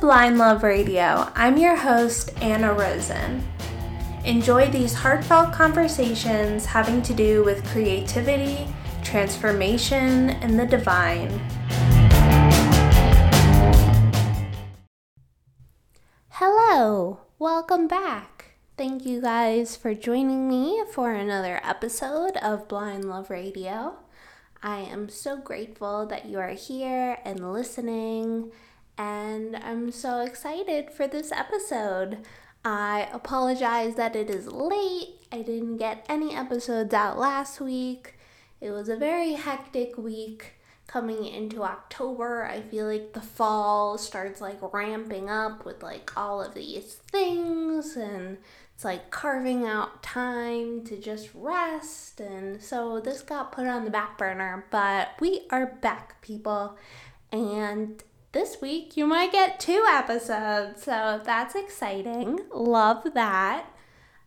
Blind Love Radio. I'm your host, Anna Rosen. Enjoy these heartfelt conversations having to do with creativity, transformation, and the divine. Hello, welcome back. Thank you guys for joining me for another episode of Blind Love Radio. I am so grateful that you are here and listening and I'm so excited for this episode. I apologize that it is late. I didn't get any episodes out last week. It was a very hectic week coming into October. I feel like the fall starts like ramping up with like all of these things and it's like carving out time to just rest and so this got put on the back burner, but we are back people. And this week you might get two episodes. So that's exciting. Love that.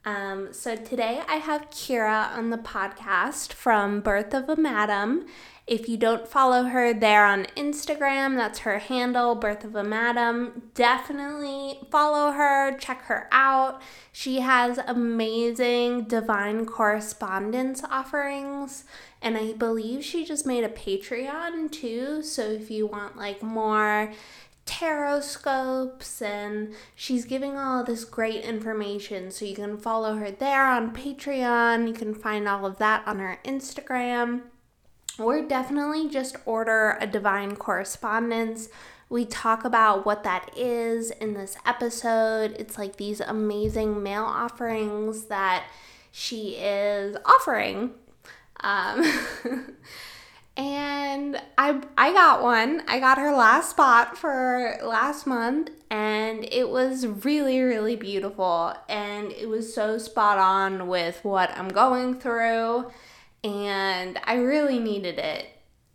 Um, so today I have Kira on the podcast from Birth of a Madam. If you don't follow her there on Instagram, that's her handle, Birth of a Madam. Definitely follow her, check her out. She has amazing divine correspondence offerings, and I believe she just made a Patreon too. So if you want like more tarot scopes and she's giving all this great information so you can follow her there on patreon you can find all of that on her instagram or definitely just order a divine correspondence. We talk about what that is in this episode. It's like these amazing mail offerings that she is offering. Um, and I I got one. I got her last spot for last month and it was really really beautiful and it was so spot on with what I'm going through and I really needed it.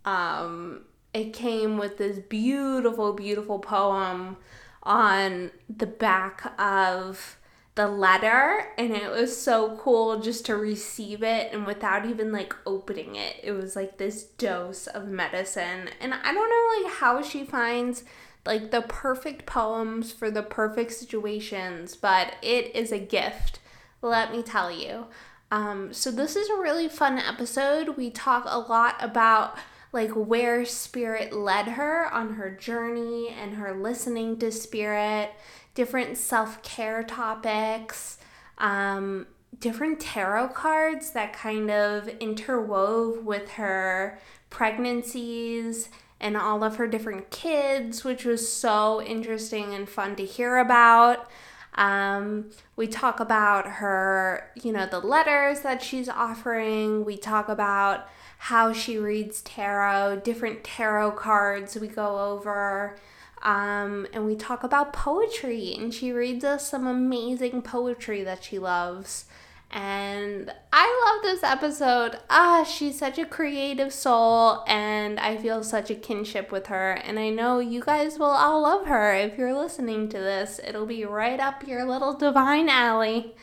Um, it came with this beautiful, beautiful poem on the back of the letter, and it was so cool just to receive it and without even like opening it. It was like this dose of medicine, and I don't know like how she finds like the perfect poems for the perfect situations, but it is a gift. Let me tell you. Um, so this is a really fun episode. We talk a lot about like where spirit led her on her journey and her listening to spirit, different self-care topics, um, different tarot cards that kind of interwove with her pregnancies and all of her different kids, which was so interesting and fun to hear about. Um, we talk about her, you know, the letters that she's offering. We talk about how she reads tarot, different tarot cards we go over. Um, and we talk about poetry, and she reads us some amazing poetry that she loves. And I love this episode. Ah, she's such a creative soul, and I feel such a kinship with her. And I know you guys will all love her if you're listening to this. It'll be right up your little divine alley.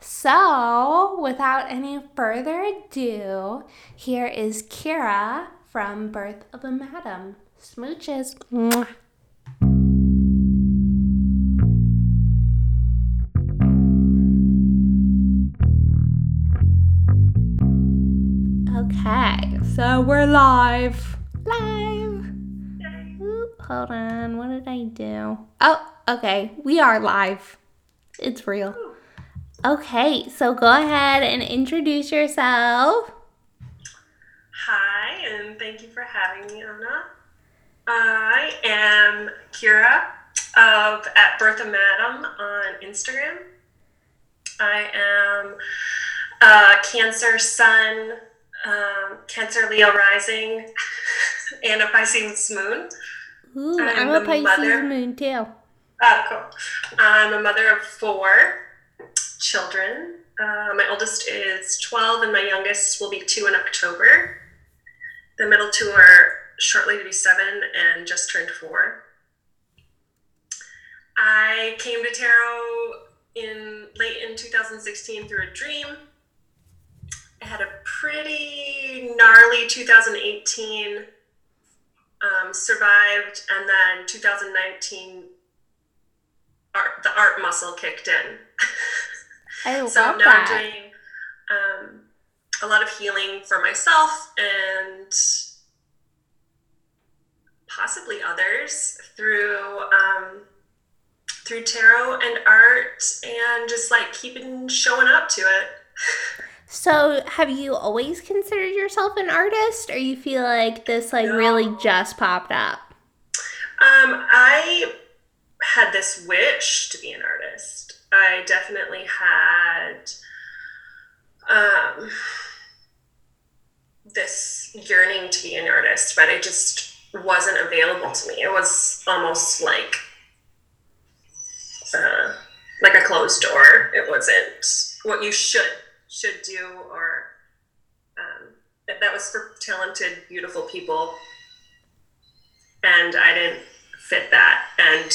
So, without any further ado, here is Kira from Birth of a Madam. Smooches. Mwah. Okay, so we're live. Live. Oop, hold on. What did I do? Oh, okay. We are live. It's real. Okay, so go ahead and introduce yourself. Hi, and thank you for having me, Anna. I am Kira of At Birth of Madam on Instagram. I am a Cancer Sun, um, Cancer Leo Rising, and a Pisces Moon. Ooh, I'm I'm, a Pisces mother. moon too. Oh, cool. I'm a mother of four children. Uh, my oldest is 12, and my youngest will be two in October. The middle two are shortly to be seven and just turned four. I came to tarot in late in 2016 through a dream. I had a pretty gnarly 2018 um, survived, and then 2019, art, the art muscle kicked in. I love so now that. I'm doing um, a lot of healing for myself and possibly others through um, through tarot and art and just like keeping showing up to it. So, have you always considered yourself an artist, or you feel like this like really just popped up? Um, I had this wish to be an artist. I definitely had um, this yearning to be an artist, but it just wasn't available to me. It was almost like uh, like a closed door. It wasn't what you should should do, or um, that that was for talented, beautiful people and I didn't fit that and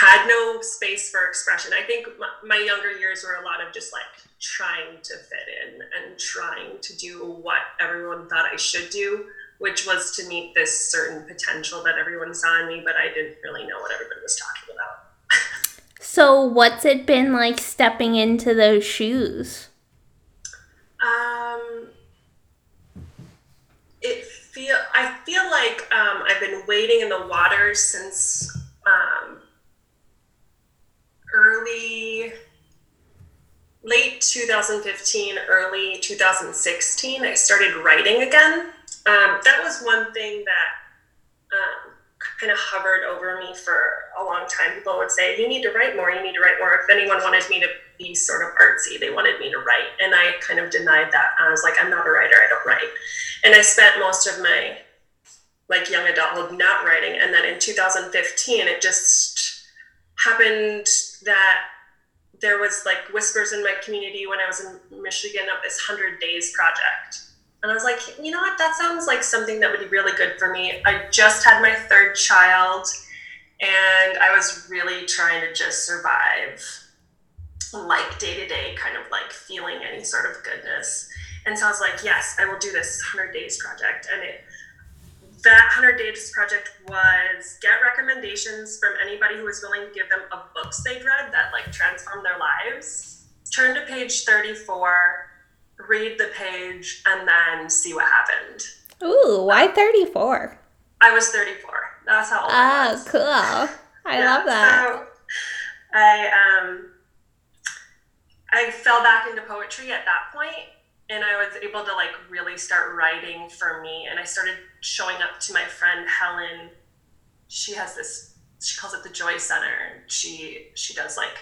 had no space for expression. I think my, my younger years were a lot of just like trying to fit in and trying to do what everyone thought I should do, which was to meet this certain potential that everyone saw in me, but I didn't really know what everybody was talking about. So, what's it been like stepping into those shoes? Um, it feel I feel like um, I've been wading in the waters since um, early, late 2015, early 2016. I started writing again. Um, that was one thing that um, kind of hovered over me for a long time. People would say, "You need to write more. You need to write more." If anyone wanted me to be sort of artsy, they wanted me to write, and I kind of denied that. I was like, "I'm not a writer. I don't write." And I spent most of my like young adulthood not writing, and then in 2015, it just happened that there was like whispers in my community when I was in Michigan of this 100 days project. And I was like, you know what? That sounds like something that would be really good for me. I just had my third child and I was really trying to just survive, like day to day, kind of like feeling any sort of goodness. And so I was like, yes, I will do this 100 days project. And it, that 100 days project was get recommendations from anybody who was willing to give them of books they'd read that like transformed their lives. Turn to page 34, read the page, and then see what happened. Ooh, why 34? I was 34. That's how old I Oh, was. cool. I Yeah, love that. So I um I fell back into poetry at that point and I was able to like really start writing for me and I started showing up to my friend Helen. She has this she calls it the Joy Center. She she does like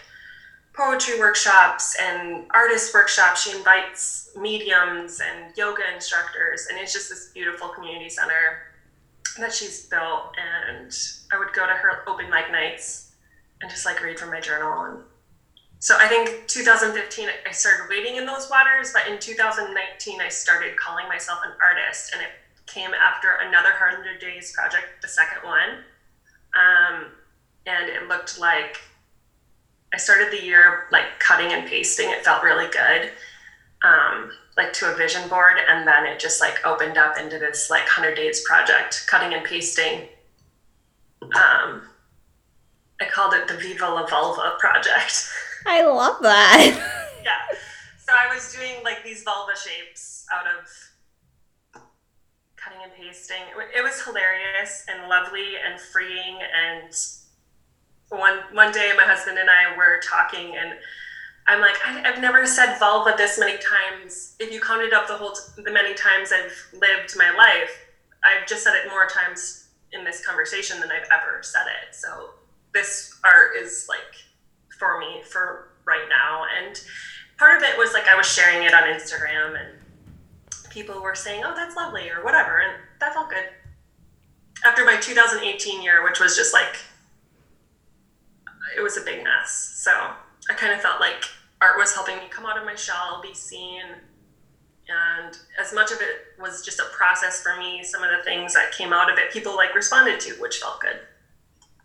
poetry workshops and artist workshops. She invites mediums and yoga instructors and it's just this beautiful community center that she's built. And I would go to her open mic nights and just like read from my journal. And so I think 2015 I started wading in those waters but in 2019 I started calling myself an artist and it came after another 100 days project the second one. Um, and it looked like I started the year like cutting and pasting. It felt really good um, like to a vision board and then it just like opened up into this like 100 days project cutting and pasting. Um, i called it the viva la vulva project. I love that. yeah. So i was doing like these vulva shapes out of cutting and pasting. It was hilarious and lovely and freeing and one one day my husband and i were talking and I'm like, I, I've never said vulva this many times. If you counted up the whole, t- the many times I've lived my life, I've just said it more times in this conversation than I've ever said it. So this art is like for me for right now. And part of it was like I was sharing it on Instagram and people were saying, oh, that's lovely or whatever. And that felt good. After my 2018 year, which was just like, it was a big mess. So I kind of felt like art was helping me come out of my shell, be seen. And as much of it was just a process for me, some of the things that came out of it, people like responded to, which felt good.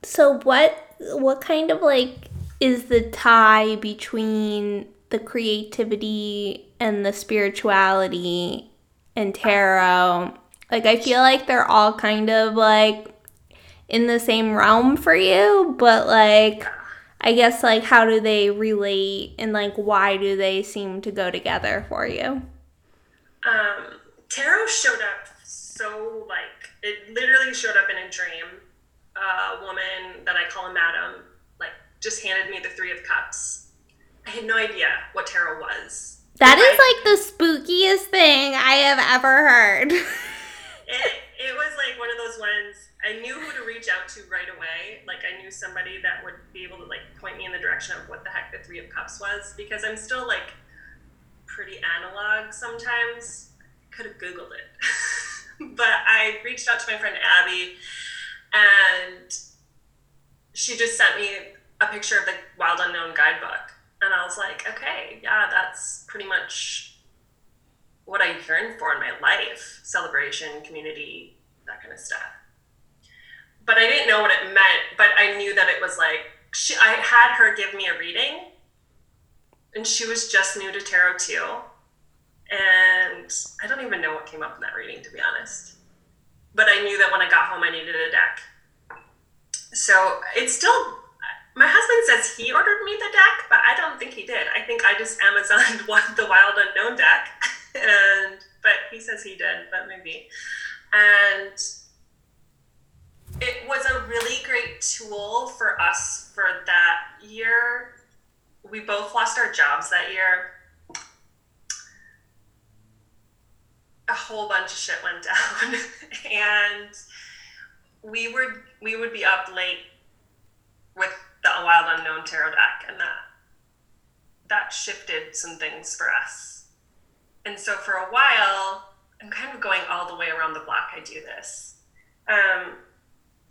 So what what kind of like is the tie between the creativity and the spirituality and tarot Like I feel like they're all kind of like in the same realm for you, but like I guess like how do they relate and like why do they seem to go together for you? Um, tarot showed up so like it literally showed up in a dream. A woman that I call a madam, like just handed me the three of cups. I had no idea what tarot was. That is like the spookiest thing I have ever heard. it, it was like one of those ones I knew who to reach out to right away. Like I knew somebody that would be able to like point me in the direction of what the heck the Three of Cups was because I'm still like pretty analog sometimes. Could have Googled it. but I reached out to my friend Abby and she just sent me a picture of the Wild Unknown guidebook. And I was like, okay, yeah, that's pretty much what I yearn for in my life celebration, community, that kind of stuff. But I didn't know what it meant, but I knew that it was like, she, I had her give me a reading, and she was just new to tarot too. And I don't even know what came up in that reading, to be honest. But I knew that when I got home, I needed a deck. So it's still my husband says he ordered me the deck, but I don't think he did. I think I just Amazoned one the Wild Unknown deck, and but he says he did, but maybe. And it was a really great tool for us for that year. We both lost our jobs that year. A whole bunch of shit went down, and we would we would be up late with the Wild Unknown tarot deck, and that that shifted some things for us. And so for a while, I'm kind of going all the way around the block. I do this. Um,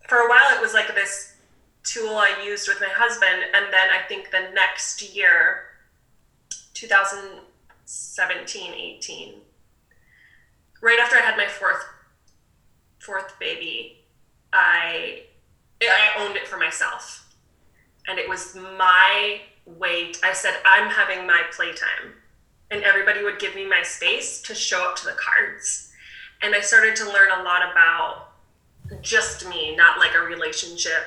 for a while, it was like this tool I used with my husband, and then I think the next year, 2017, 18, right after I had my fourth fourth baby, I I owned it for myself and it was my wait. I said, I'm having my playtime. And everybody would give me my space to show up to the cards. And I started to learn a lot about just me, not like a relationship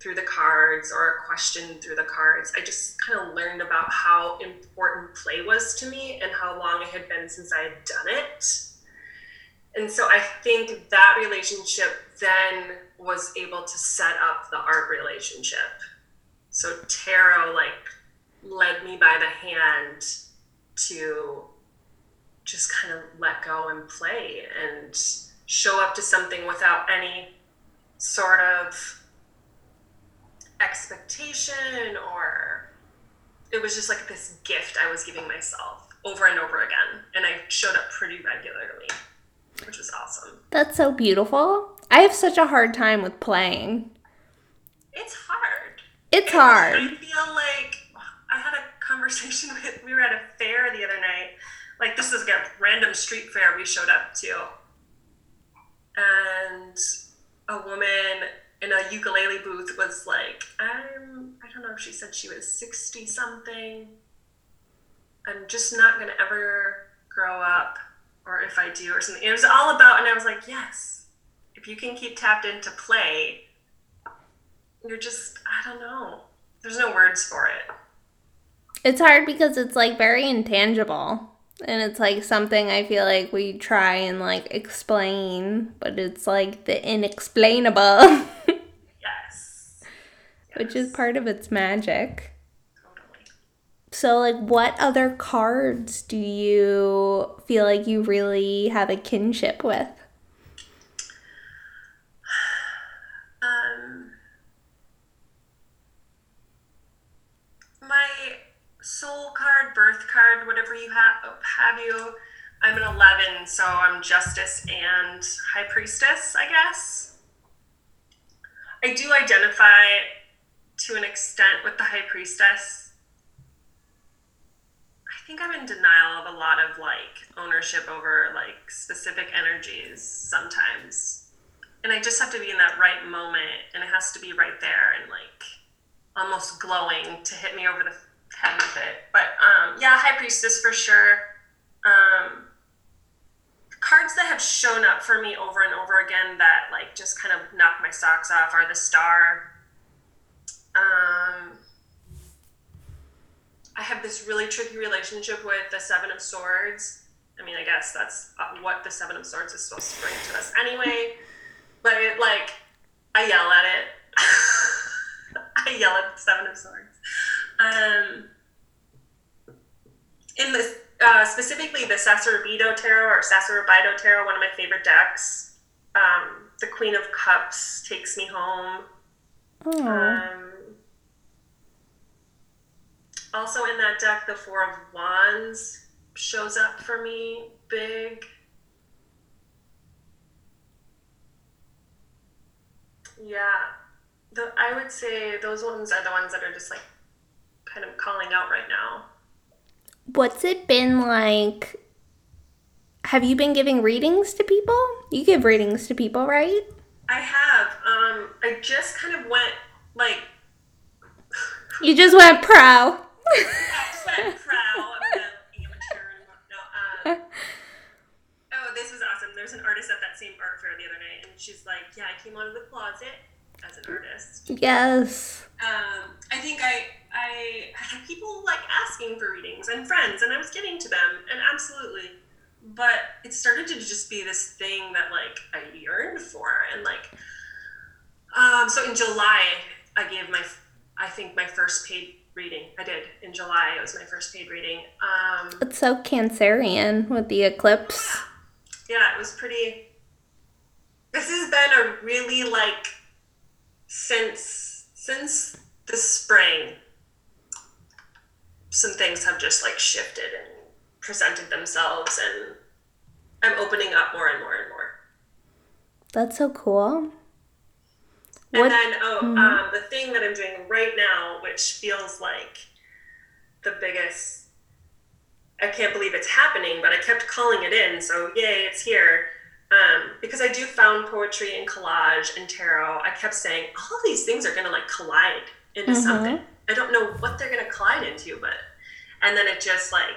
through the cards or a question through the cards. I just kind of learned about how important play was to me and how long it had been since I had done it. And so I think that relationship then was able to set up the art relationship. So tarot like led me by the hand to just kind of let go and play and show up to something without any sort of expectation or it was just like this gift I was giving myself over and over again and I showed up pretty regularly which was awesome. That's so beautiful. I have such a hard time with playing. It's hard. It's hard. I feel like I had a conversation with, we were at a fair the other night. Like, this is a random street fair we showed up to. And a woman in a ukulele booth was like, I'm, I don't know if she said she was 60 something. I'm just not going to ever grow up, or if I do, or something. It was all about, and I was like, yes, if you can keep tapped into play, you're just, I don't know. There's no words for it. It's hard because it's like very intangible. And it's like something I feel like we try and like explain, but it's like the inexplainable. yes. Which is part of its magic. Totally. So, like, what other cards do you feel like you really have a kinship with? Soul card, birth card, whatever you have, have you. I'm an 11, so I'm Justice and High Priestess, I guess. I do identify to an extent with the High Priestess. I think I'm in denial of a lot of like ownership over like specific energies sometimes. And I just have to be in that right moment and it has to be right there and like almost glowing to hit me over the head with it. But um, yeah, High Priestess for sure. Um, cards that have shown up for me over and over again that like just kind of knock my socks off are the star. Um, I have this really tricky relationship with the Seven of Swords. I mean, I guess that's uh, what the Seven of Swords is supposed to bring to us anyway. But it, like, I yell at it. I yell at the Seven of Swords. Um, in this, uh, specifically the Sasuraibito Tarot or Sasuraibito Tarot, one of my favorite decks. Um, the Queen of Cups takes me home. Um, also in that deck, the Four of Wands shows up for me big. Yeah, the, I would say those ones are the ones that are just like kind of calling out right now. What's it been like? Have you been giving readings to people? You give readings to people, right? I have. Um, I just kind of went like You just went pro. I just went proud. I'm an amateur and whatnot. Um, oh, this was awesome. There's an artist at that same art fair the other night, and she's like, "Yeah, I came out of the closet as an artist." Yes. Um, I think I I had people like asking for readings and friends, and I was getting to them, and absolutely. But it started to just be this thing that like I yearned for, and like, um, so in July I gave my I think my first paid reading. I did in July. It was my first paid reading. Um, It's so Cancerian with the eclipse. yeah, it was pretty. This has been a really like since since the spring. Some things have just like shifted and presented themselves, and I'm opening up more and more and more. That's so cool. And What- then, oh, Mhm. um, the thing that I'm doing right now, which feels like the biggest, I can't believe it's happening, but I kept calling it in, so yay, it's here. Um, because I do found poetry and collage and tarot, I kept saying, all of these things are going to like collide into Mhm. something. I don't know what they're going to collide into, but, and then it just like,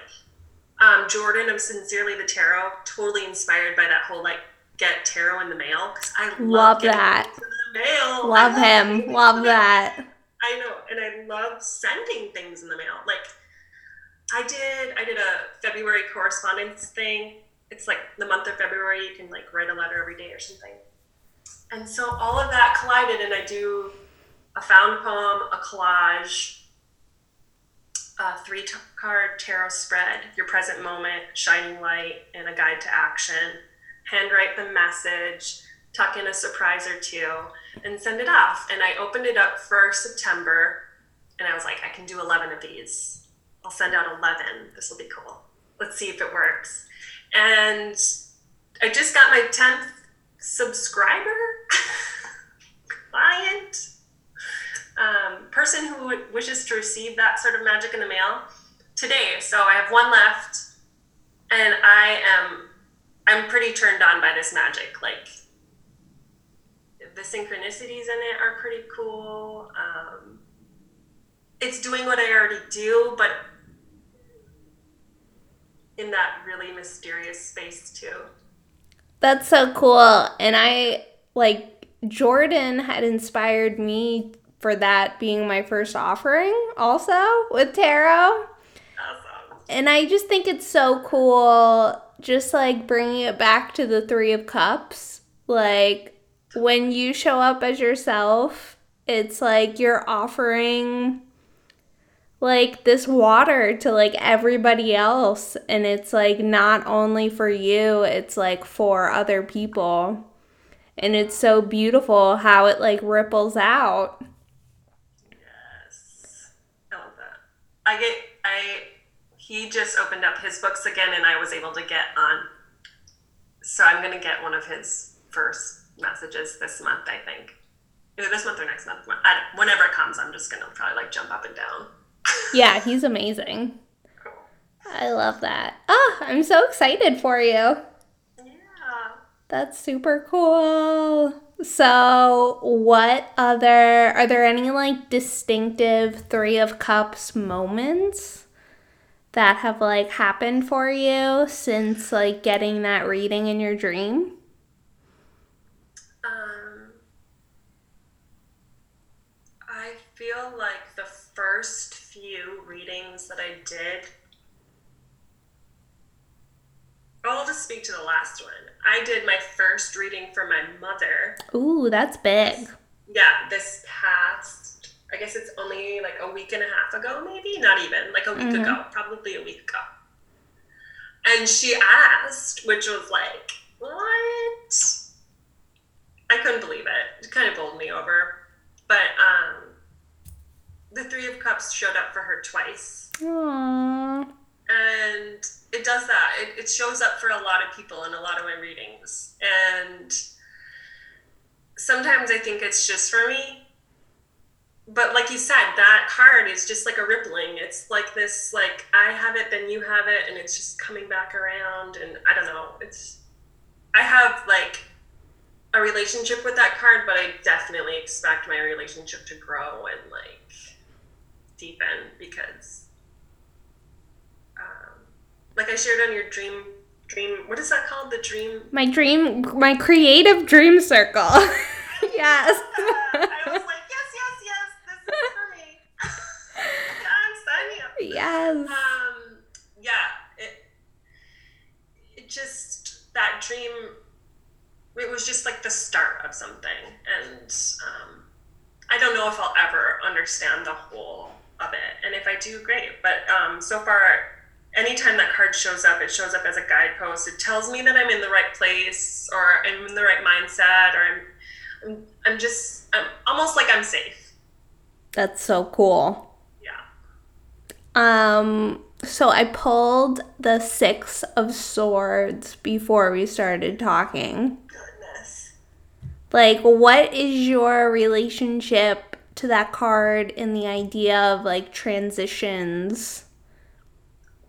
um, Jordan of Sincerely the Tarot, totally inspired by that whole like get tarot in the mail. Cause I love, Love that. the mail. Love him. Love things in the mail. that. I know, and I love sending things in the mail. Like I did, I did a February correspondence thing. It's like the month of February. You can like write a letter every day or something. And so all of that collided, and I do a found poem, a collage, a three t- card tarot spread, your present moment, shining light, and a guide to action. Handwrite the message, tuck in a surprise or two, and send it off. And I opened it up for September, and I was like, I can do 11 of these. I'll send out 11. This will be cool. Let's see if it works. And I just got my 10th subscriber, client, person who wishes to receive that sort of magic in the mail today. So I have one left, and I am I'm pretty turned on by this magic. Like the synchronicities in it are pretty cool. Um, it's doing what I already do, but in that really mysterious space too. That's so cool. And I like Jordan had inspired me for that being my first offering also with tarot. And I just think it's so cool just like bringing it back to the 3 of cups. Like when you show up as yourself, it's like you're offering like this water to like everybody else and it's like not only for you, it's like for other people. And it's so beautiful how it like ripples out. Yes. I love that. I get I he just opened up his books again and I was able to get on so I'm gonna get one of his first messages this month, I think. Either this month or next month. I whenever it comes, I'm just gonna probably like jump up and down. Yeah, he's amazing. Cool. I love that. Oh, I'm so excited for you. Yeah. That's super cool. So, what other are there any like distinctive 3 of cups moments that have like happened for you since like getting that reading in your dream? Um, I feel like the first few readings that I did. I'll just speak to the last one. I did my first reading for my mother. Ooh, that's big. Yeah, this past, I guess it's only like a week and a half ago, maybe? Not even, like a week Mhm. ago, probably a week ago. And she asked, which was like, what? I couldn't believe it. It kind of bowled me over. But um, the Three of Cups showed up for her twice. Aww. And it does that. It, it shows up for a lot of people in a lot of my readings. And sometimes I think it's just for me. But like you said, that card is just like a rippling. It's like this, like I have it, then you have it, and it's just coming back around. And I don't know. It's I have like a relationship with that card, but I definitely expect my relationship to grow and like deepen because, like I shared on your dream, dream. What is that called? The dream. My dream, my creative dream circle. yes. I was like, yes, yes, yes. This is for me. yeah, sign me up. yes. Um, yeah, it, it just, that dream, it was just like the start of something. And um, I don't know if I'll ever understand the whole of it. And if I do, great. But um, so far, anytime that card shows up, it shows up as a guidepost. It tells me that I'm in the right place or I'm in the right mindset or I'm, I'm, I'm just, I'm almost like I'm safe. That's so cool. Yeah. Um, so I pulled the Six of Swords before we started talking. Goodness. Like, what is your relationship to that card and the idea of like transitions?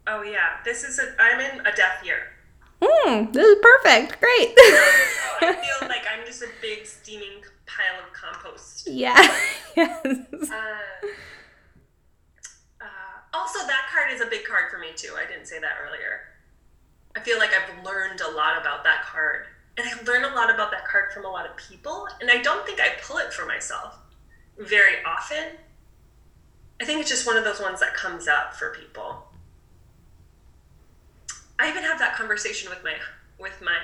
Oh yeah, this is a. I'm in a death year. Hmm, this is perfect. Great. I feel like I'm just a big steaming pile of compost. yeah. yes. Uh, uh, also, that card is a big card for me too. I didn't say that earlier. I feel like I've learned a lot about that card, and I learn a lot about that card from a lot of people, and I don't think I pull it for myself very often. I think it's just one of those ones that comes up for people. I even have that conversation with my with my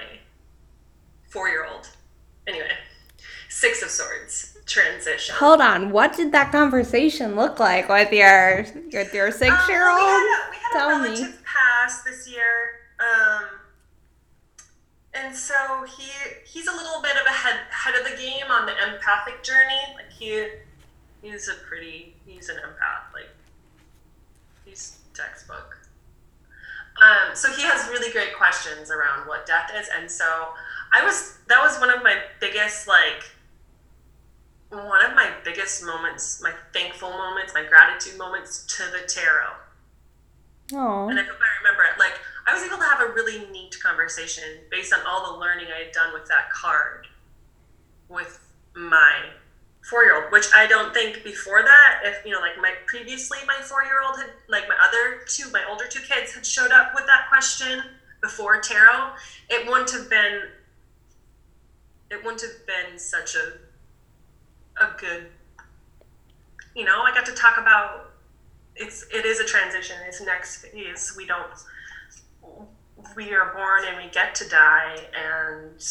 four year old. Anyway, Six of Swords transition. Hold on. What did that conversation look like with your with your six year Um, we old? had a, we had Tell a me. pass this year, um, and so he he's a little bit of a head head of the game on the empathic journey. Like he he's a pretty he's an empath. Like he's textbook. Um, so he has really great questions around what death is, and so I was that was one of my biggest like one of my biggest moments, my thankful moments, my gratitude moments to the tarot. Oh. And I hope I remember it. Like, I was able to have a really neat conversation based on all the learning I had done with that card with my four year old, which I don't think before that, if, you know, like my previously, my four year old had, like my other two, my older two kids had showed up with that question before tarot, it wouldn't have been, it wouldn't have been such a, a good, you know, I got to talk about it's it is a transition. It's next phase. We don't we are born and we get to die, and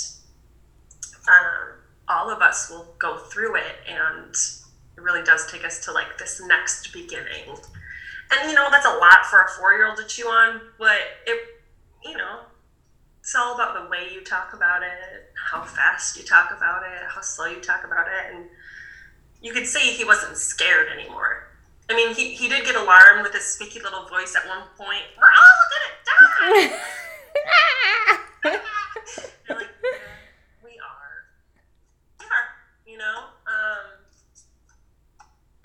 um, all of us will go through it, and it really does take us to like this next beginning. And you know that's a lot for a four year old to chew on, but it you know it's all about the way you talk about it, how fast you talk about it, how slow you talk about it, and you could say he wasn't scared anymore. I mean, he, he did get alarmed with his squeaky little voice at one point. We're all gonna die. Like, yeah, we are. We are, you know? Um,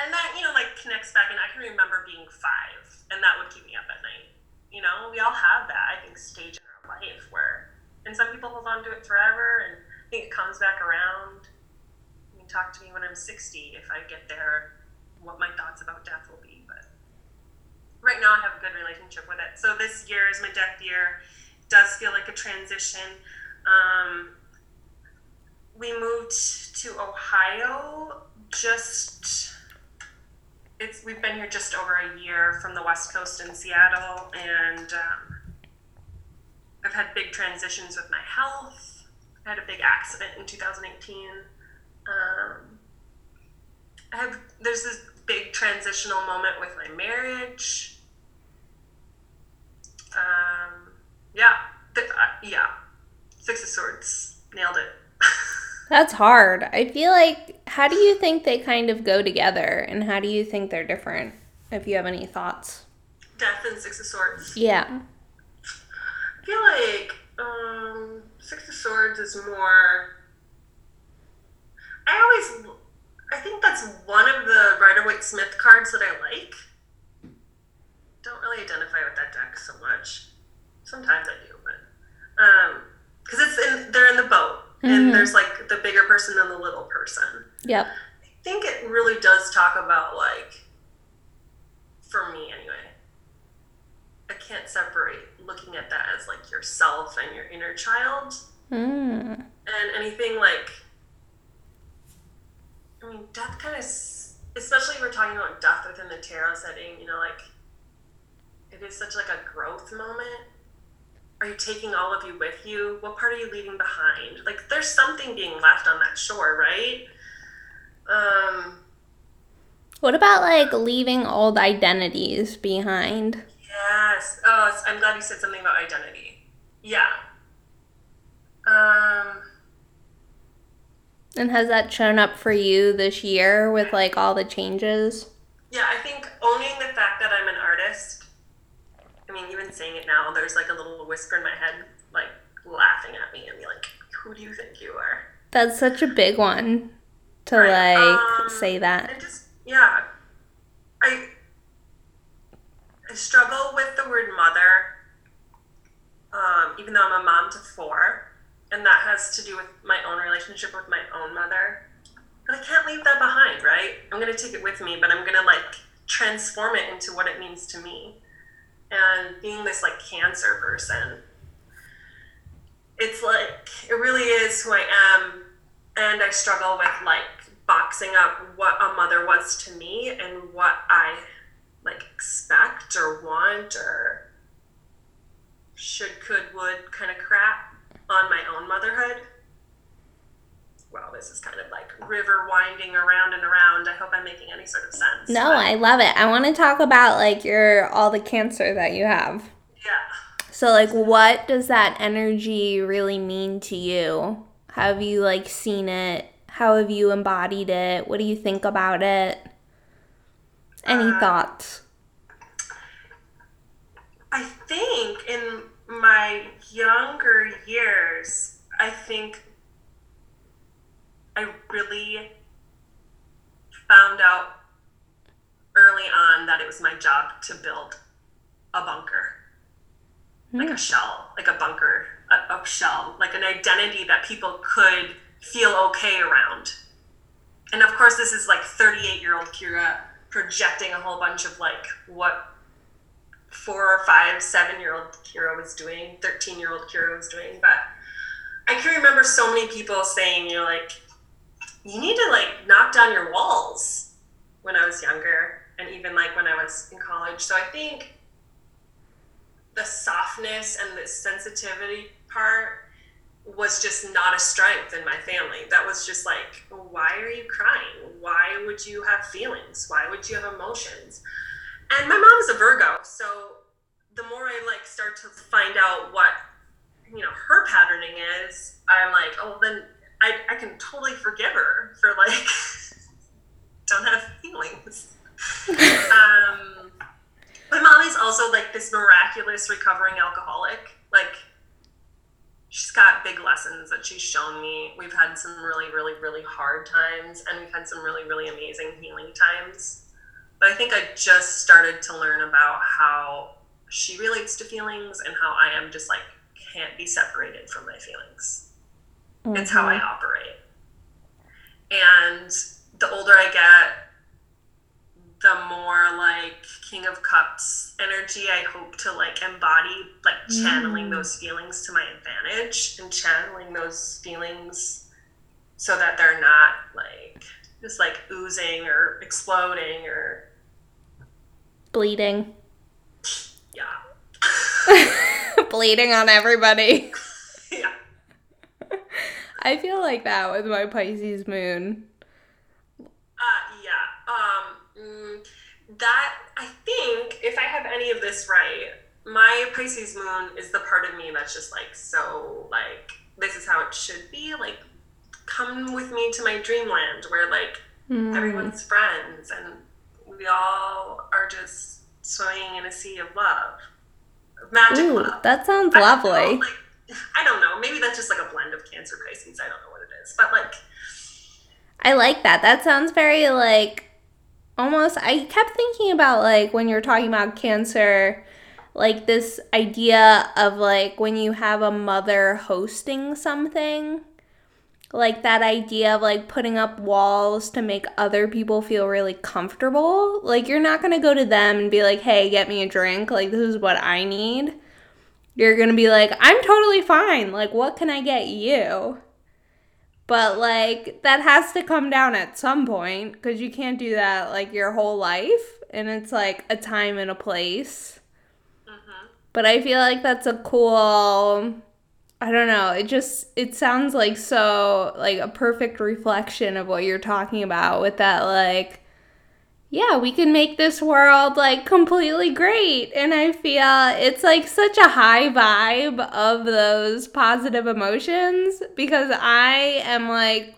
and that, you know, like connects back, and I can remember being five, and that would keep me up at night. You know, we all have that, I think, stage in our life where, and some people hold on to it forever, and I think it comes back around. You can talk to me when I'm 60 if I get there, what my thoughts about death will be, but right now I have a good relationship with it. So this year is my death year. It does feel like a transition. Um, we moved to Ohio just it's we've been here just over a year from the west coast in seattle and um, i've had big transitions with my health. I had a big accident in 2018 um, i have there's this big transitional moment with my marriage. Um, yeah uh, yeah. Six of swords. Nailed it That's hard. I feel like, how do you think they kind of go together and how do you think they're different? If you have any thoughts. Death and Six of Swords. Yeah. I feel like um, Six of Swords is more. I always. I think that's one of the Rider Waite Smith cards that I like. Don't really identify with that deck so much. Sometimes I do, but. um, Because it's in. They're in the boat and there's like the bigger person and the little person. Yep. I think it really does talk about like, for me anyway, I can't separate looking at that as like yourself and your inner child, Mm. and anything like. I mean, death kind of, especially if we're talking about death within the tarot setting. You know, like it is such like a growth moment are you taking all of you with you? What part are you leaving behind? Like there's something being left on that shore, right? Um What about like leaving old identities behind? Yes. Oh, I'm glad you said something about identity. Yeah. Um And has that shown up for you this year with like all the changes? Yeah, I think owning the fact that I'm an artist mean, even saying it now, there's like a little whisper in my head, like laughing at me and be like, "Who do you think you are?" That's such a big one to Right. like Um, say that. And just yeah, I I struggle with the word mother, um, even though I'm a mom to four, and that has to do with my own relationship with my own mother. But I can't leave that behind, right? I'm gonna take it with me, but I'm gonna like transform it into what it means to me. And being this like cancer person, it's like it really is who I am, and I struggle with like boxing up what a mother was to me and what I like expect or want or should, could, would kind of crap on my own motherhood. Wow, this is kind of like river winding around and around. I hope I'm making any sort of sense. No, but I love it. I want to talk about like your all the cancer that you have. yeah. So like what does that energy really mean to you? How have you like seen it? How have you embodied it? What do you think about it? Any Uh, thoughts? I think in my younger years, I think I really found out early on that it was my job to build a bunker, like a hmm. shell, like a bunker, a, a shell, like an identity that people could feel okay around. And of course, this is like 38 year old Kira projecting a whole bunch of like what four or five, seven year old Kira was doing, 13 year old Kira was doing. But I can remember so many people saying, you know, like, you need to like knock down your walls when I was younger and even like when I was in college. So I think the softness and the sensitivity part was just not a strength in my family. That was just like, why are you crying? Why would you have feelings? Why would you have emotions? And my mom's a Virgo, so the more I like start to find out what you know her patterning is, I'm like, oh, then I, I can totally forgive her for like don't have feelings. um, my mom is also like this miraculous recovering alcoholic. Like she's got big lessons that she's shown me. We've had some really, really, really hard times, and we've had some really, really amazing healing times. But I think I just started to learn about how she relates to feelings and how I am just like can't be separated from my feelings. It's how I operate. And the older I get, the more like King of Cups energy, I hope to like embody like channeling mm. those feelings to my advantage and channeling those feelings so that they're not like just like oozing or exploding or bleeding. Yeah. bleeding on everybody. I feel like that with my Pisces moon. Uh, yeah. Um, mm, that I think if I have any of this right, my Pisces moon is the part of me that's just like so like this is how it should be. Like, come with me to my dreamland where like mm. everyone's friends and we all are just swimming in a sea of love, magic Ooh, love. That sounds lovely. Know, like, I don't know. Maybe that's just like a blend of Cancer Pisces. I don't know what it is, but like. I like that. That sounds very like almost I kept thinking about like when you're talking about cancer like this idea of like when you have a mother hosting something like that idea of like putting up walls to make other people feel really comfortable like you're not to go to them and be like hey get me a drink like this is what i need you're going to be like i'm totally fine like what can i get you but like that has to come down at some point because you can't do that like your whole life. And it's like a time and a place. Mm-hmm. But I feel like that's a cool. I don't know. It just it sounds like so like a perfect reflection of what you're talking about with that like yeah, we can make this world like completely great. And I feel it's like such a high vibe of those positive emotions because I am like,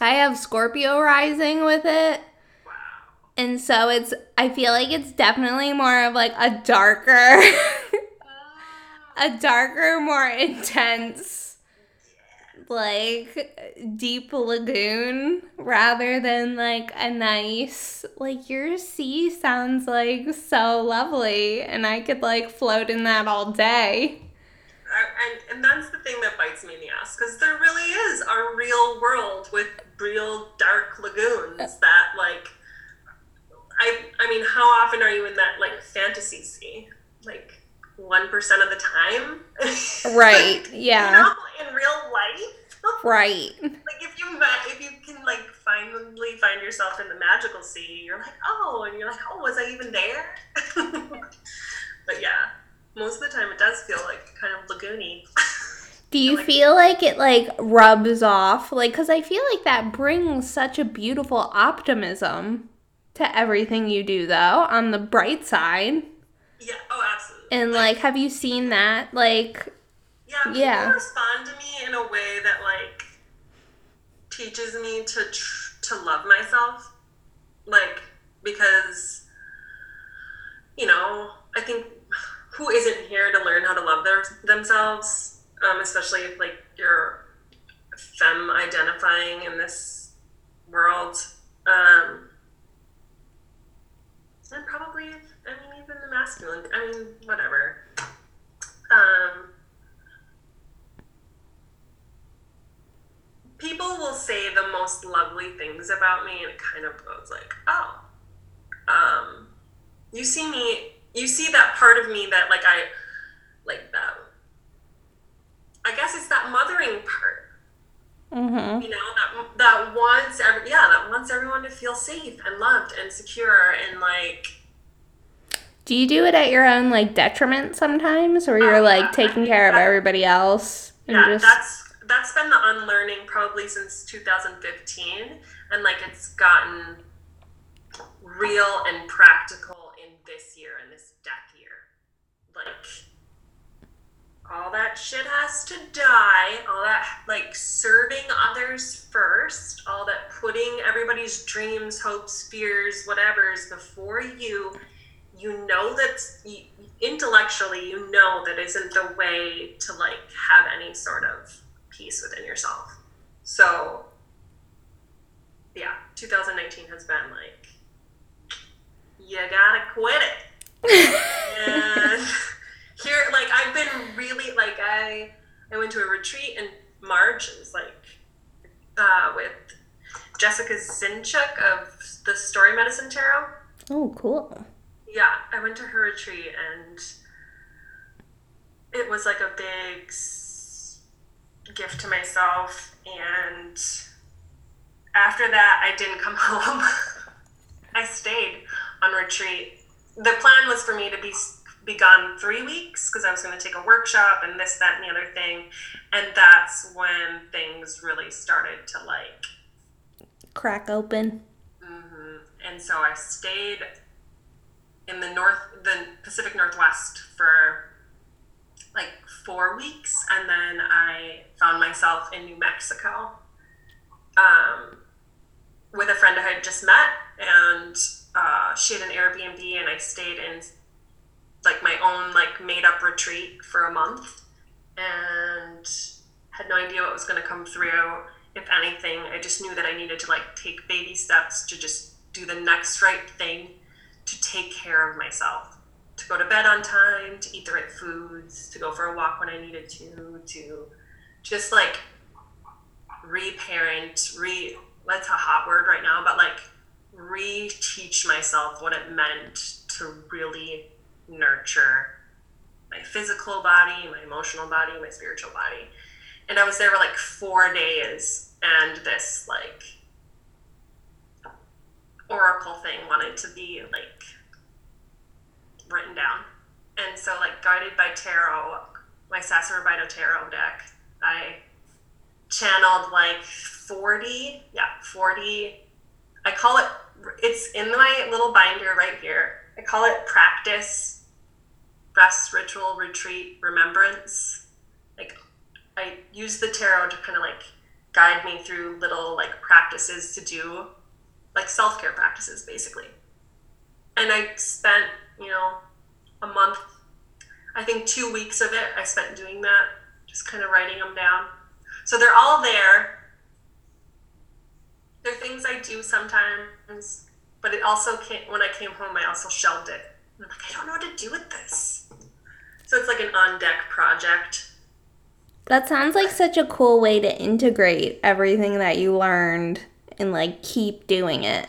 I have Scorpio rising with it. And so it's, I feel like it's definitely more of like a darker, ah. a darker, more intense like deep lagoon rather than like a nice like your sea sounds like so lovely and I could like float in that all day. and, and that's the thing that bites me in the ass because there really is a real world with real dark lagoons that like I I mean how often are you in that like fantasy sea like one percent of the time right like, yeah you know, in real life right. like if you if you can like finally find yourself in the magical sea, you're like, oh, and you're like, oh, was I even there? but yeah, most of the time it does feel like kind of lagoony. Do you like, feel like it like rubs off? Like, because I feel like that brings such a beautiful optimism to everything you do, though, on the bright side. Yeah, oh, absolutely. And like, have you seen that? Like, yeah, people yeah. respond to me in a way that like teaches me to tr- to love myself, like because you know I think who isn't here to learn how to love their themselves, um, especially if like you're femme identifying in this world. Um, and probably, even the masculine. I mean, whatever. Um, people will say the most lovely things about me, and it kind of goes like, oh, um, you see me, you see that part of me that like I, like that. I guess it's that mothering part. Mm-hmm. You know that that wants every, yeah that wants everyone to feel safe and loved and secure and like. Do you do it at your own like detriment sometimes, or you're like taking care of everybody else? And yeah, just... that's that's been the unlearning probably since 2015 and like it's gotten real and practical in this year in this deck year. Like all that shit has to die. All that like serving others first. All that putting everybody's dreams hopes fears whatever's before you you know that intellectually you know that isn't the way to like have any sort of peace within yourself. So, yeah, 2019 has been like, you gotta quit it. and here, like, I've been really, like, I, I went to a retreat in March. It was like uh, with Jessica Zinchuk of the Story Medicine Tarot. Oh, cool. Yeah, I went to her retreat and it was like a big gift to myself. And after that, I didn't come home. I stayed on retreat. The plan was for me to be be gone three weeks because I was going to take a workshop and this, that, and the other thing. And that's when things really started to like crack open. Mm-hmm. And so I stayed in the north, the Pacific Northwest for like four weeks, and then I found myself in New Mexico um, with a friend I had just met, and uh, she had an Airbnb, and I stayed in like my own like made up retreat for a month, and had no idea what was going to come through. If anything, I just knew that I needed to like take baby steps to just do the next right thing to take care of myself to go to bed on time to eat the right foods to go for a walk when i needed to to just like reparent re that's a hot word right now but like re-teach myself what it meant to really nurture my physical body my emotional body my spiritual body. And i was there for like four days and this like oracle thing wanted to be like written down. And so like guided by tarot, my Sasuraibito tarot deck, I channeled like 40, yeah, 40. I call it it's in my little binder right here. I call it practice rest ritual retreat remembrance. Like I use the tarot to kind of like guide me through little like practices to do like self care practices, basically. And I spent, you know, a month, I think two weeks of it, I spent doing that, just kind of writing them down. So they're all there. They're things I do sometimes, but it also came, when I came home, I also shelved it. I'm like, I don't know what to do with this. So it's like an on deck project. That sounds like such a cool way to integrate everything that you learned and like keep doing it.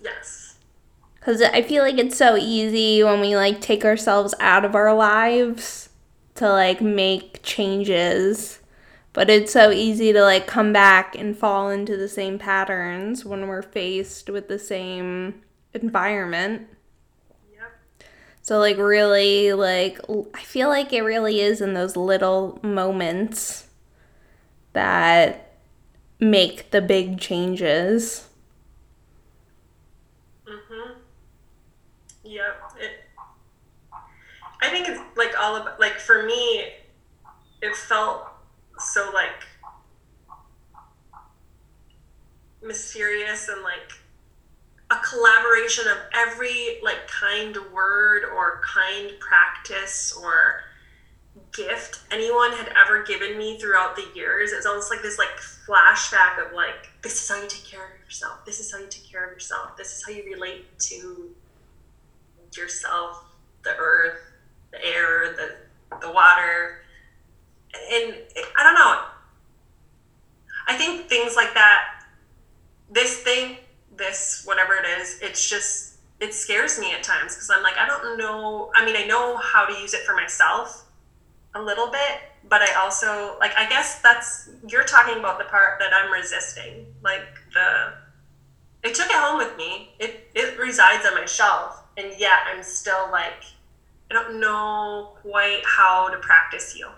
Yes. Cuz I feel like it's so easy when we like take ourselves out of our lives to like make changes. But it's so easy to like come back and fall into the same patterns when we're faced with the same environment. Yep. So like really like I feel like it really is in those little moments that make the big changes. Mm-hmm. Yep. It, I think it's like all about like for me, it felt so like mysterious and like a collaboration of every like kind word or kind practice or gift anyone had ever given me throughout the years. It's almost like this like flashback of like this is how you take care of yourself. This is how you take care of yourself. This is how you relate to yourself, the earth, the air, the the water. And I don't know. I think things like that this thing, this whatever it is, it's just it scares me at times because I'm like I don't know. I mean, I know how to use it for myself a little bit, but I also like I guess that's you're talking about the part that I'm resisting. Like the I took it home with me. It it resides on my shelf, and yet I'm still like I don't know quite how to practice you.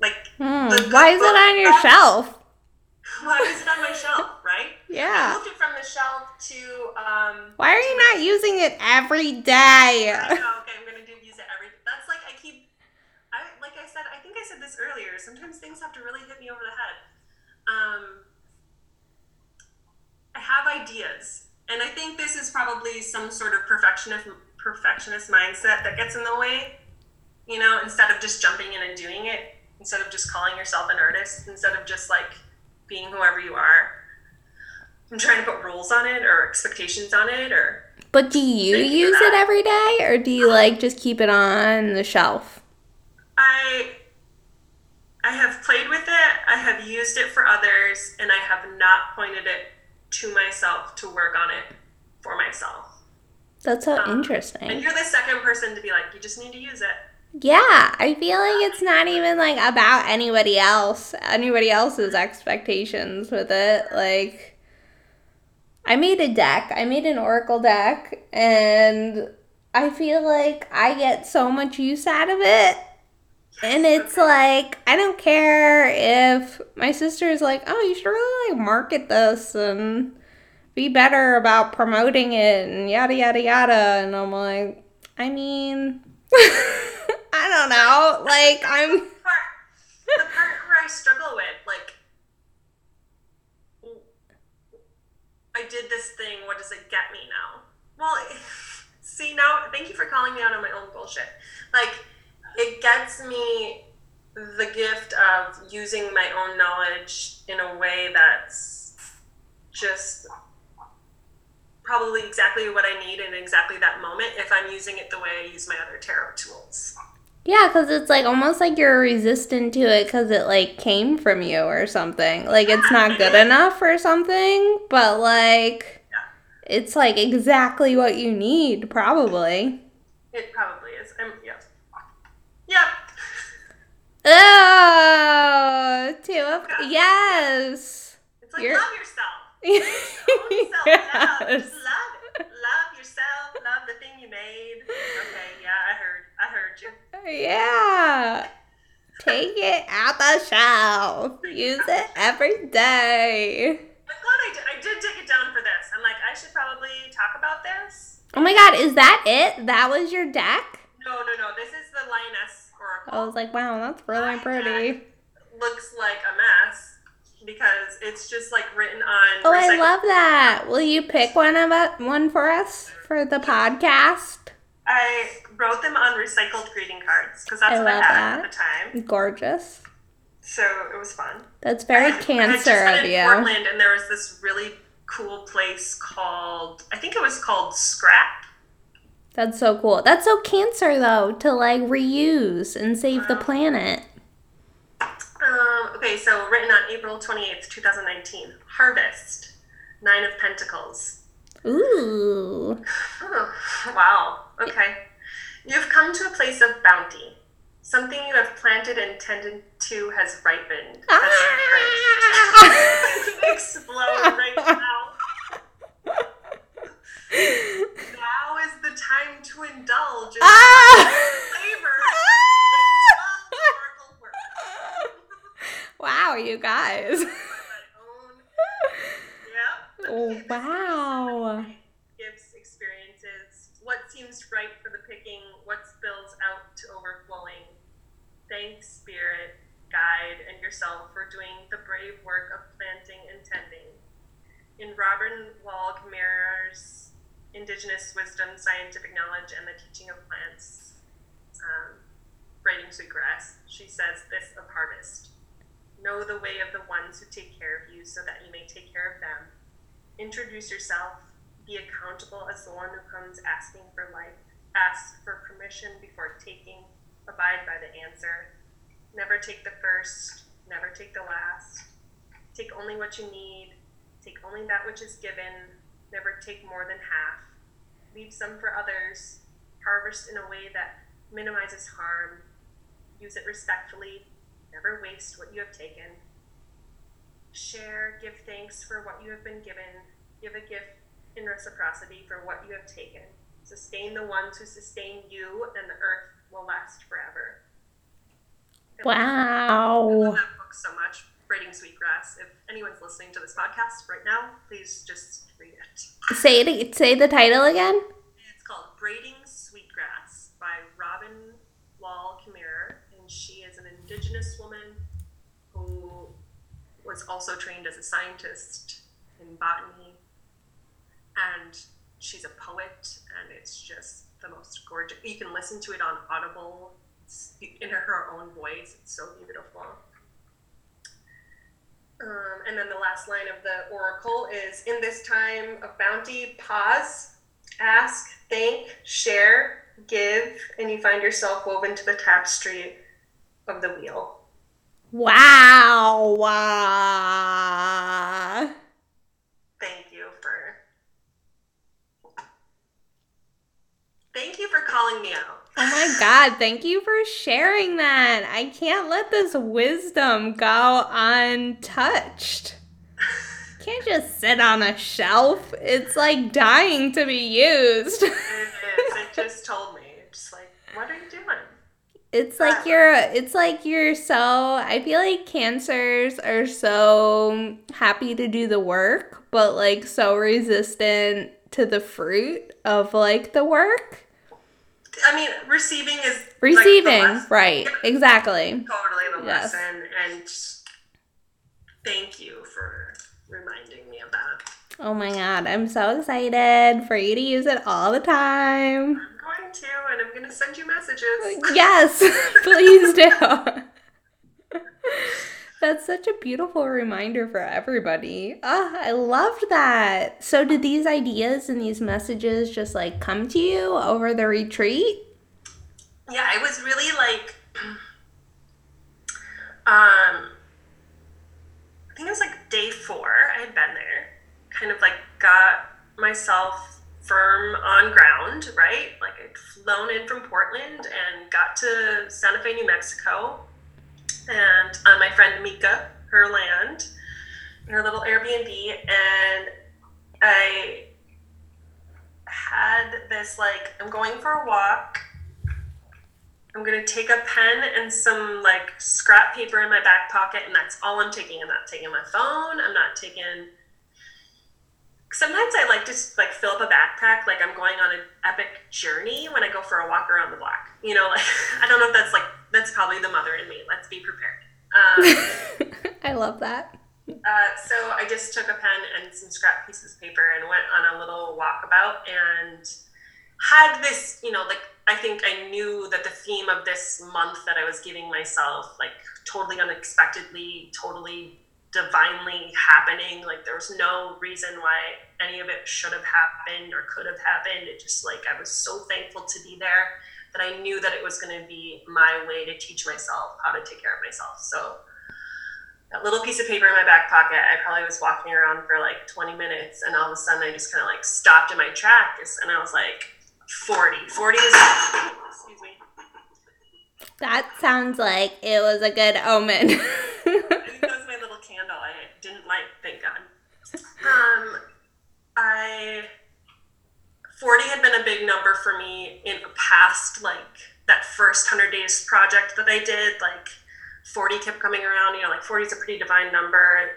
Like The why is it on your shelf? why is it on my shelf, right? Yeah. I moved it from the shelf to um Why are you not using it every day? Know, okay, I'm gonna do use it every. That's like I keep. I like I said. I think I said this earlier. Sometimes things have to really hit me over the head. Um, I have ideas, and I think this is probably some sort of perfectionist perfectionist mindset that gets in the way. You know, instead of just jumping in and doing it, instead of just calling yourself an artist, instead of just like being whoever you are. I'm trying to put rules on it or expectations on it or But do you Thank you for use it every day or do you like just keep it on the shelf? I I have played with it, I have used it for others, and I have not pointed it to myself to work on it for myself. That's so Um, And interesting. you're the second person to be like, you just need to use it. Yeah, I feel like it's not even like about anybody else, anybody else's expectations with it. Like, I made a deck, I made an Oracle deck, and I feel like I get so much use out of it. And it's like, I don't care if my sister is like, oh, you should really like market this and be better about promoting it and yada yada yada. And I'm like, I mean, I don't know. Like, I'm. the part where I struggle with, like, I did this thing. What does it get me now? Well, see now. Thank you for calling me out on my own bullshit. Like, it gets me the gift of using my own knowledge in a way that's just probably exactly what I need in exactly that moment if I'm using it the way I use my other tarot tools. Yeah, because it's like almost like you're resistant to it because it like came from you or something. Like, it's not good enough or something, but like, it's like exactly what you need, probably. It probably is. I'm, yeah. Yeah. Oh, two of. Yes. It's like You're- love yourself. Yeah. yes. Just love it. Love yourself. Love the thing you made. Okay, yeah, I heard. I heard you. Yeah. Take it out the shelf. Use it every day. I'm glad I did. I did take it down for this. I'm like, I should probably talk about this. Oh my god, is that it? That was your deck? No, no, no. This is the lioness. I was like, wow, that's really pretty. Looks like a mess because it's just like written on. Oh, I love that. Will you pick one of it, one for us for the podcast? I wrote them on recycled greeting cards because that's I what I had that. at the time. Gorgeous. So it was fun. That's very I cancer been of in you. Portland, and there was this really cool place called I think it was called Scrap. That's so cool. That's so cancer though to like reuse and save the planet. Um, okay, so written on April twenty eighth, two thousand nineteen. Harvest, Nine of Pentacles. Ooh. Oh, wow. Okay. You've come to a place of bounty. Something you have planted and tended to has ripened. Has. Ah! explode right now. Now is the time to indulge in Ah! flavor work. wow, you guys. Yeah. Oh, wow. Gifts, experiences, what seems right for the picking, what spills out to overflowing. Thank Spirit, Guide, and yourself for doing the brave work of planting and tending. In Robin Wall Kimmerer's Indigenous Wisdom, Scientific Knowledge, and the Teaching of Plants, um, Braiding Sweetgrass, she says this of harvest. Know the way of the ones who take care of you so that you may take care of them. Introduce yourself. Be accountable as the one who comes asking for life. Ask for permission before taking. Abide by the answer. Never take the first. Never take the last. Take only what you need. Take only that which is given. Never take more than half. Leave some for others. Harvest in a way that minimizes harm. Use it respectfully. Never waste what you have taken. Share, give thanks for what you have been given. Give a gift in reciprocity for what you have taken. Sustain the ones who sustain you, and the earth will last forever. I love Wow. that book so much. Braiding Sweetgrass. If anyone's listening to this podcast right now, please just read it. Say it. Say the title again. It's called Braiding Sweetgrass by Robin Wall Kimmerer, and she is an indigenous woman who was also trained as a scientist in botany, and she's a poet, and it's just the most gorgeous. You can listen to it on Audible it's in her own voice. It's so beautiful. Um, and then the last line of the oracle is In this time of bounty, pause, ask, thank, share, give, and you find yourself woven to the tapestry of the wheel. Wow. Wow. Thank you for calling me out. My God, thank you for sharing that. I can't let this wisdom go untouched. Can't just sit on a shelf. It's like dying to be used. It is. It just told me. Just like, what are you doing? It's like you're it's like you're so I feel like cancers are so happy to do the work, but like so resistant to the fruit of like the work. I mean, receiving is like, Receiving, lesson. right. Exactly. Totally the Yes. lesson. And thank you for reminding me of that. Oh my god, I'm so excited for you to use it all the time. I'm going to, and I'm going to send you messages. Yes, please do. That's such a beautiful reminder for everybody. Ah, I loved that. So, did these ideas and these messages just like come to you over the retreat? yeah, it was really like, um, I think it was like day four. I had been there, kind of like got myself firm on ground, right? Like I'd flown in from Portland and got to Santa Fe, New Mexico, and on my friend Mika, her land, her little Airbnb, and I had this like, I'm going for a walk. I'm gonna take a pen and some like scrap paper in my back pocket, and that's all I'm taking. I'm not taking my phone. I'm not taking. Sometimes I like to like fill up a backpack, like I'm going on an epic journey when I go for a walk around the block. You know, like I don't know if that's like that's probably the mother in me. Let's be prepared. Um, I love that. uh, so I just took a pen and some scrap pieces of paper and went on a little walkabout and had this, you know, like I think I knew that the theme of this month that I was giving myself, like totally unexpectedly, totally divinely happening. Like there was no reason why any of it should have happened or could have happened. It just like I was so thankful to be there that I knew that it was going to be my way to teach myself how to take care of myself. So that little piece of paper in my back pocket, I probably was walking around for like 20 minutes and all of a sudden I just kind of like stopped in my tracks and I was like, 40. 40 is, excuse me. That sounds like it was a good omen. I think that was my little candle I didn't light, thank God. Um, I, 40 had been a big number for me in the past, like that first 100 days project that I did, like 40 kept coming around, you know, like 40 is a pretty divine number.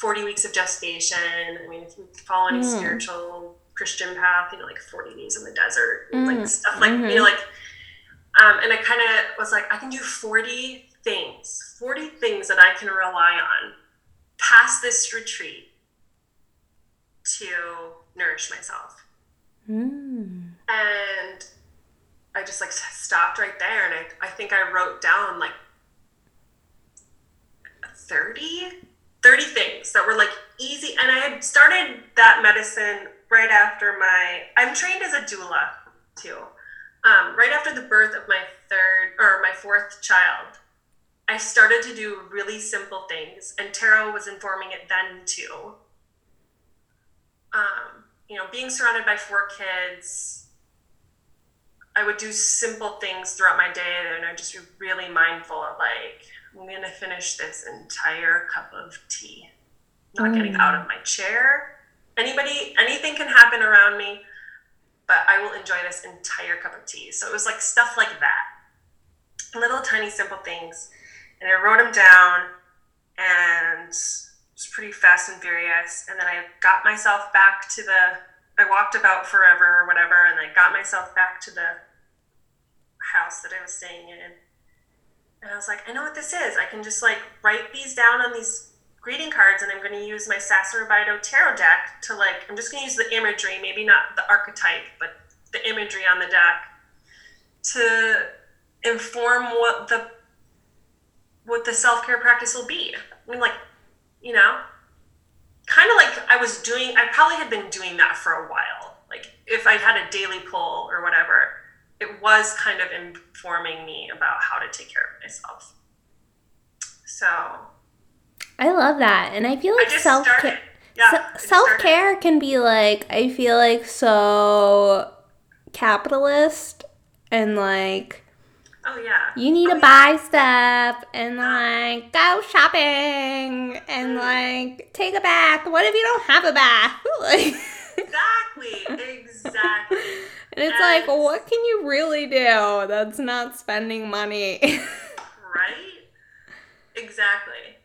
40 weeks of gestation. I mean, if you follow any Mm. spiritual Christian path, you know, like 40 days in the desert, Mm, like stuff like, mhm. you know, like, um, and I kind of was like, I can do 40 things, 40 things that I can rely on past this retreat to nourish myself. Mm. And I just like stopped right there. And I, I think I wrote down like 30, 30 things that were like easy. And I had started that medicine right after my, I'm trained as a doula too. Um, right after the birth of my third or my fourth child, I started to do really simple things. And tarot was informing it then too. Um, you know, being surrounded by four kids, I would do simple things throughout my day, and I'd just be really mindful of like, I'm gonna finish this entire cup of tea. Not getting Mm. out of my chair. Anybody, anything can happen around me, but I will enjoy this entire cup of tea. So it was like stuff like that, little tiny simple things, and I wrote them down, and was pretty fast and furious. And then I got myself back to the I walked about forever or whatever, and I got myself back to the house that I was staying in. And I was like, I know what this is. I can just like write these down on these greeting cards, and I'm going to use my Sasuraibito tarot deck to like, I'm just going to use the imagery, maybe not the archetype, but the imagery on the deck to inform what the what the self care practice will be. I mean, like, you know, kind of like I was doing, I probably had been doing that for a while. Like if I had a daily pull or whatever, it was kind of informing me about how to take care of myself. So I love that. And I feel like self care Yeah, self care can be like I feel like so capitalist and like Oh yeah. you need Oh, to yeah. buy stuff and like go shopping and like take a bath. What if you don't have a bath? Exactly. Exactly. And it's like, And- what can you really do that's not spending money? right? Exactly.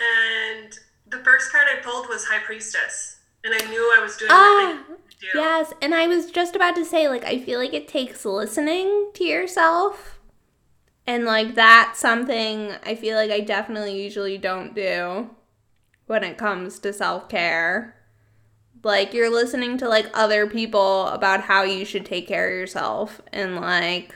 And the first card I pulled was High Priestess. And I knew I was doing ah, what I do. yes. And I was just about to say, like, I feel like it takes listening to yourself. And, like, that's something I feel like I definitely usually don't do when it comes to self care. Like, you're listening to, like, other people about how you should take care of yourself. And, like,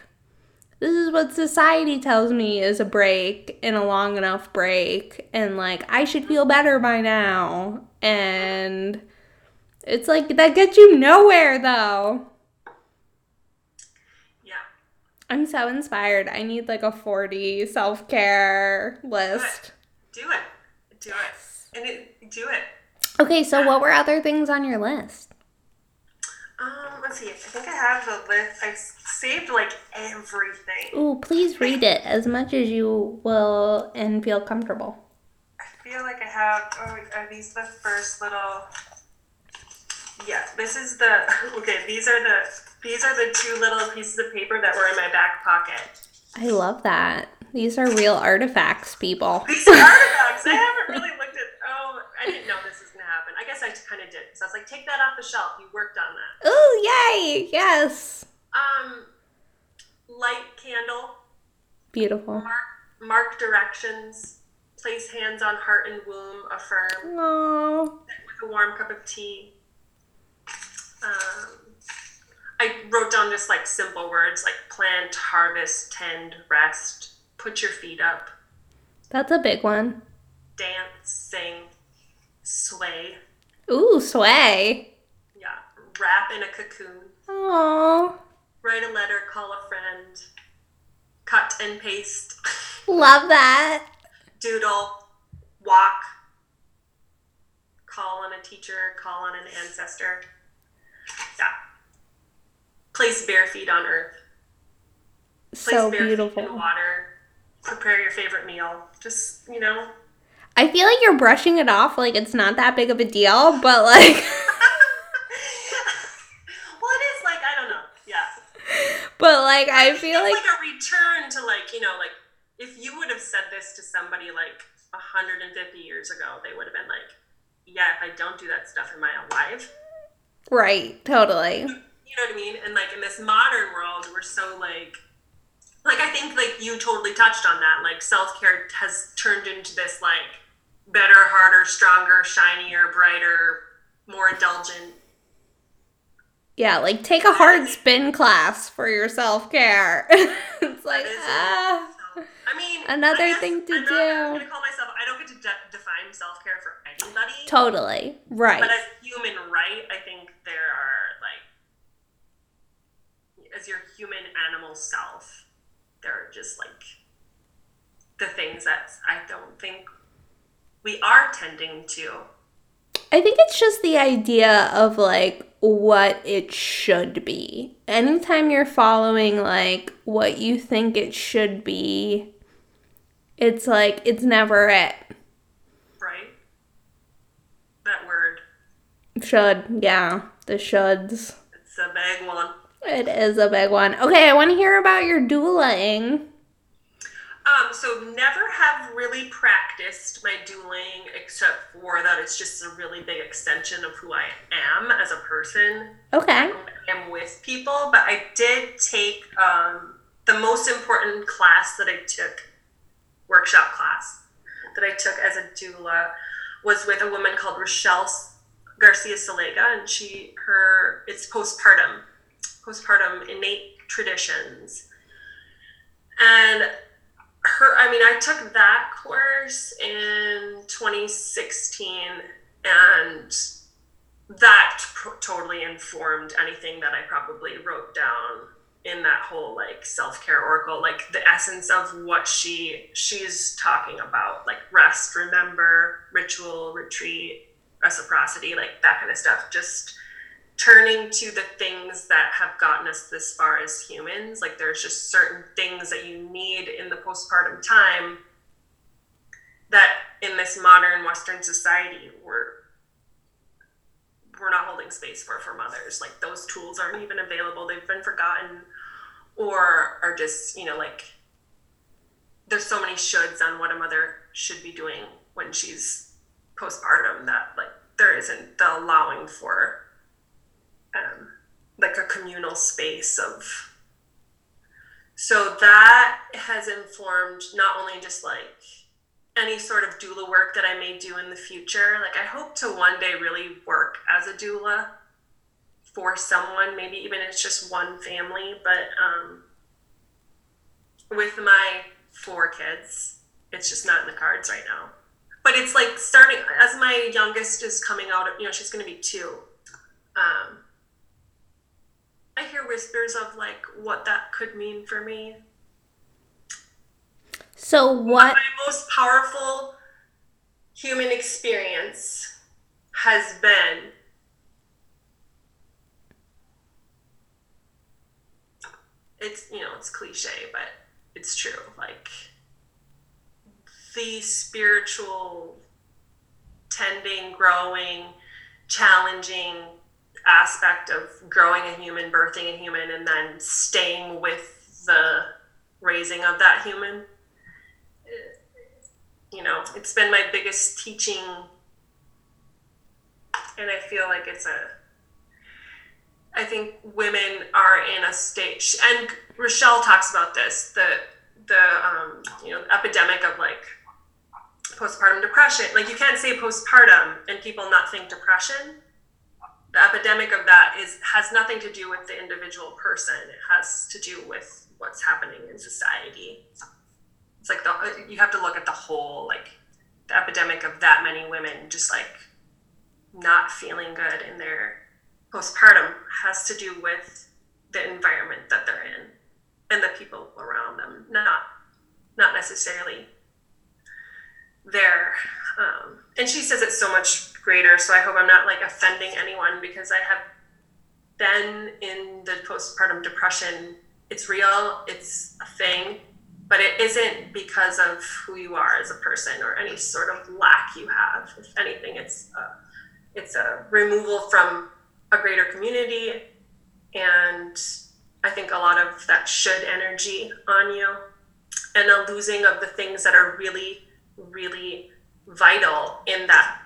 this is what society tells me is a break and a long enough break and like I should feel better by now and it's like that gets you nowhere though. Yeah. I'm so inspired. I need like a 40 self-care list. Do it. Do it. And it, do it. Okay, so what were other things on your list? Um, let's see. I think I have the list. I saved like everything. Ooh, please read it as much as you will and feel comfortable. I feel like I have. Oh, are these the first little? Yeah, this is the. Okay, these are the. These are the two little pieces of paper that were in my back pocket. I love that. These are real artifacts, people. These are artifacts. I haven't really looked at. Oh, I didn't know this was gonna happen. I guess I kind of did. So I was like, take that off the shelf. You worked on that. Oh, yay! Yes. Um, light candle. Beautiful. Mark, mark directions. Place hands on heart and womb. Affirm. Oh, with a warm cup of tea. Um, I wrote down just like simple words like plant, harvest, tend, rest, put your feet up, that's a big one. dance, sing, sway. Ooh, sway. Yeah, wrap in a cocoon, Oh, write a letter, call a friend, cut and paste, love that. doodle, walk, call on a teacher, call on an ancestor. Yeah. Place bare feet on earth. Place So bare feet in beautiful. water. Prepare your favorite meal. Just, you know. I feel like you're brushing it off like it's not that big of a deal, but like, well, it is like, I don't know. Yeah. but like, I feel it's like, like a return to like, you know, like if you would have said this to somebody like 150 years ago, they would have been like, yeah, if I don't do that stuff, am I alive? right, totally. You know what I mean? And like in this modern world, we're so like, like I think like you totally touched on that. Like self care has turned into this like better, harder, stronger, shinier, brighter, more indulgent. Yeah, like take a hard spin class for your self care. it's like, ah. So, I mean, Another I thing to I'm not do. gonna call myself. I don't get to de- define self care for anybody. Totally. Right. But as human right, I think there are as your human animal self, they're just like the things that I don't think we are tending to. I think it's just the idea of like what it should be. Anytime you're following like what you think it should be, it's like it's never it. Right? That word. Should, yeah, the shoulds. It's a big one. It is a big one. Okay, I want to hear about your dueling. Um, so never have really practiced my dueling except for that it's just a really big extension of who I am as a person. Okay. I am with people, but I did take um, the most important class that I took, workshop class that I took as a doula, was with a woman called Rachelle Garcia Seliga, and she her it's postpartum, postpartum innate traditions, and her I mean I took that course in 2016 and that totally informed anything that I probably wrote down in that whole like self-care oracle like the essence of what she she's talking about like rest remember ritual retreat reciprocity like that kind of stuff. Just turning to the things that have gotten us this far as humans. Like there's just certain things that you need in the postpartum time that in this modern Western society we're we're not holding space for for mothers. Like those tools aren't even available. They've been forgotten or are just, you know, like there's so many shoulds on what a mother should be doing when she's postpartum that like there isn't the allowing for um, like a communal space of so that has informed not only just like any sort of doula work that I may do in the future. Like I hope to one day really work as a doula for someone, maybe even it's just one family, but um, with my four kids, it's just not in the cards right now. But it's like starting as my youngest is coming out, you know, she's going to be two. Um, I hear whispers of like what that could mean for me. So what? My most powerful human experience has been it's you know it's cliche but it's true like the spiritual tending growing challenging aspect of growing a human birthing a human and then staying with the raising of that human you know it's been my biggest teaching and i feel like it's a I think women are in a stage, and Rochelle talks about this the the um, you know epidemic of like postpartum depression. Like you can't say postpartum and people not think depression. The epidemic of that is has nothing to do with the individual person. It has to do with what's happening in society. It's like the you have to look at the whole like the epidemic of that many women just like not feeling good in their postpartum has to do with the environment that they're in and the people around them, not not necessarily their. Um, and she says it's so much greater. So I hope I'm not like offending anyone because I have been in the postpartum depression. It's real. It's a thing. But it isn't because of who you are as a person or any sort of lack you have. If anything, it's a, it's a removal from a greater community and I think a lot of that should energy on you and a losing of the things that are really, really vital in that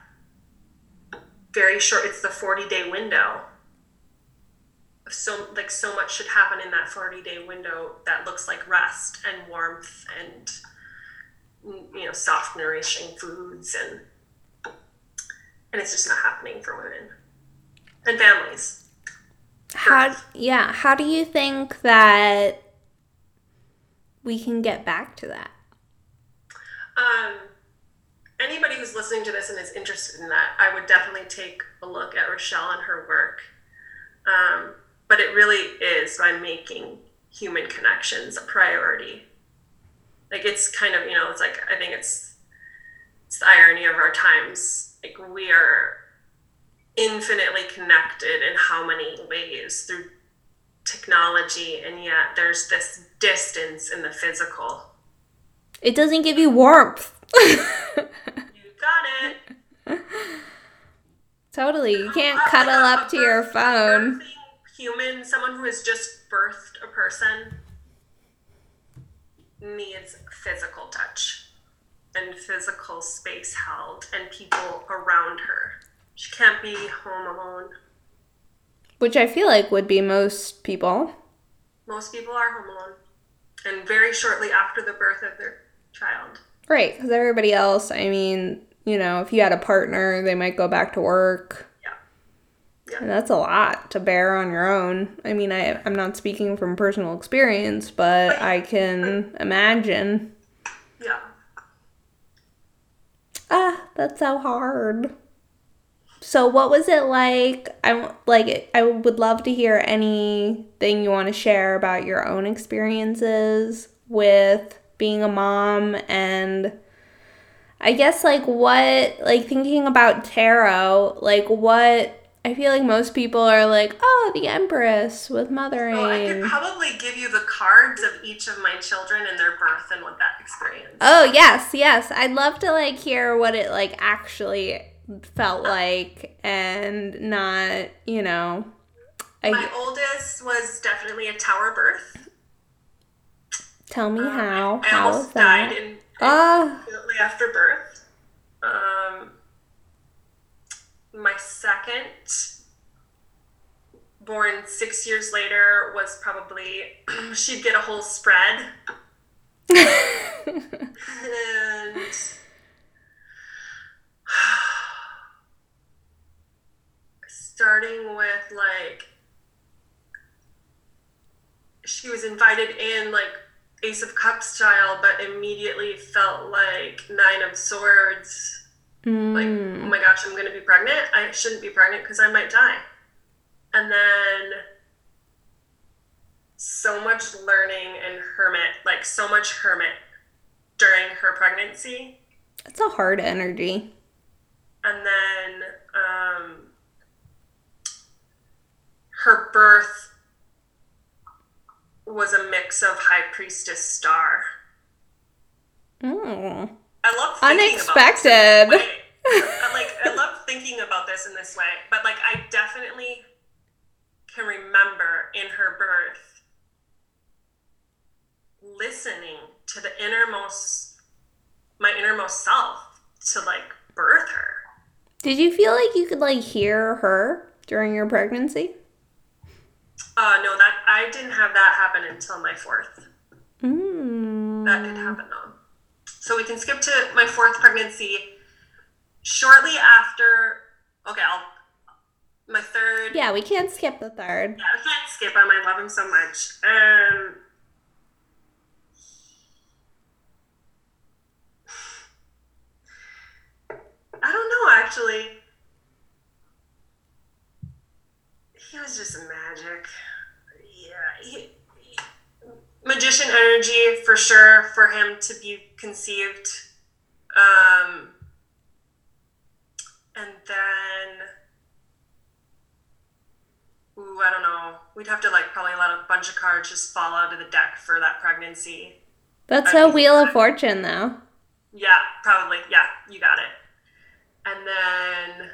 very short, it's the 40 day window. So, like, so much should happen in that 40 day window that looks like rest and warmth and, you know, soft, nourishing foods. And, and it's just not happening for women and families. How yeah, how do you think that we can get back to that? Um, anybody who's listening to this and is interested in that, I would definitely take a look at Rochelle and her work. Um, but it really is by making human connections a priority. Like it's kind of you know it's like I think it's it's the irony of our times. Like we are infinitely connected in how many ways through technology, and yet there's this distance in the physical. It doesn't give you warmth. You got it. Totally. You can't cuddle up to your phone. Human, someone who has just birthed a person needs physical touch and physical space held and people around her. She can't be home alone. Which I feel like would be most people. Most people are home alone. And very shortly after the birth of their child. Right, because everybody else, I mean, you know, if you had a partner, they might go back to work. Yeah. Yeah. And that's a lot to bear on your own. I mean, I, I'm not speaking from personal experience, but I can imagine. Yeah. Ah, that's so hard. So what was it like? I like I would love to hear anything you want to share about your own experiences with being a mom and I guess like what like thinking about tarot, like what I feel like most people are like, oh, the Empress with mothering. Oh, I could probably give you the cards of each of my children and their birth and what that experience. Oh yes, yes. I'd love to like hear what it like actually felt like and not, you know. I, my oldest was definitely a tower birth. Tell me Um, how. I, I how almost that? died in, immediately after birth. Um, my second, born six years later, was probably she'd get a whole spread, and starting with like she was invited in like ace of cups style but immediately felt like nine of swords like oh Mm. my gosh i'm gonna be pregnant i shouldn't be pregnant because i might die and then so much learning and hermit like so much hermit during her pregnancy That's a hard energy. and then um, her birth was a mix of high priestess star. Mm. I love thinking Unexpected. About this in this way. I, like I love thinking about this in this way, but like I definitely can remember in her birth listening to the innermost my innermost self to like birth her. Did you feel like you could like hear her during your pregnancy? Uh, no, that I didn't have that happen until my fourth. Mm. That did happen though. So we can skip to my fourth pregnancy. Shortly after, okay, I'll my third. Yeah, we can't skip the third. Yeah, I can't skip him. I love him so much. Um, I don't know actually. He was just magic. Yeah, he, he- magician energy for sure for him to be conceived. Um, and then Ooh, I don't know. We'd have to like probably let a bunch of cards just fall out of the deck for that pregnancy. That's I a think- Wheel of Fortune, though. Yeah, probably. Yeah, you got it. And then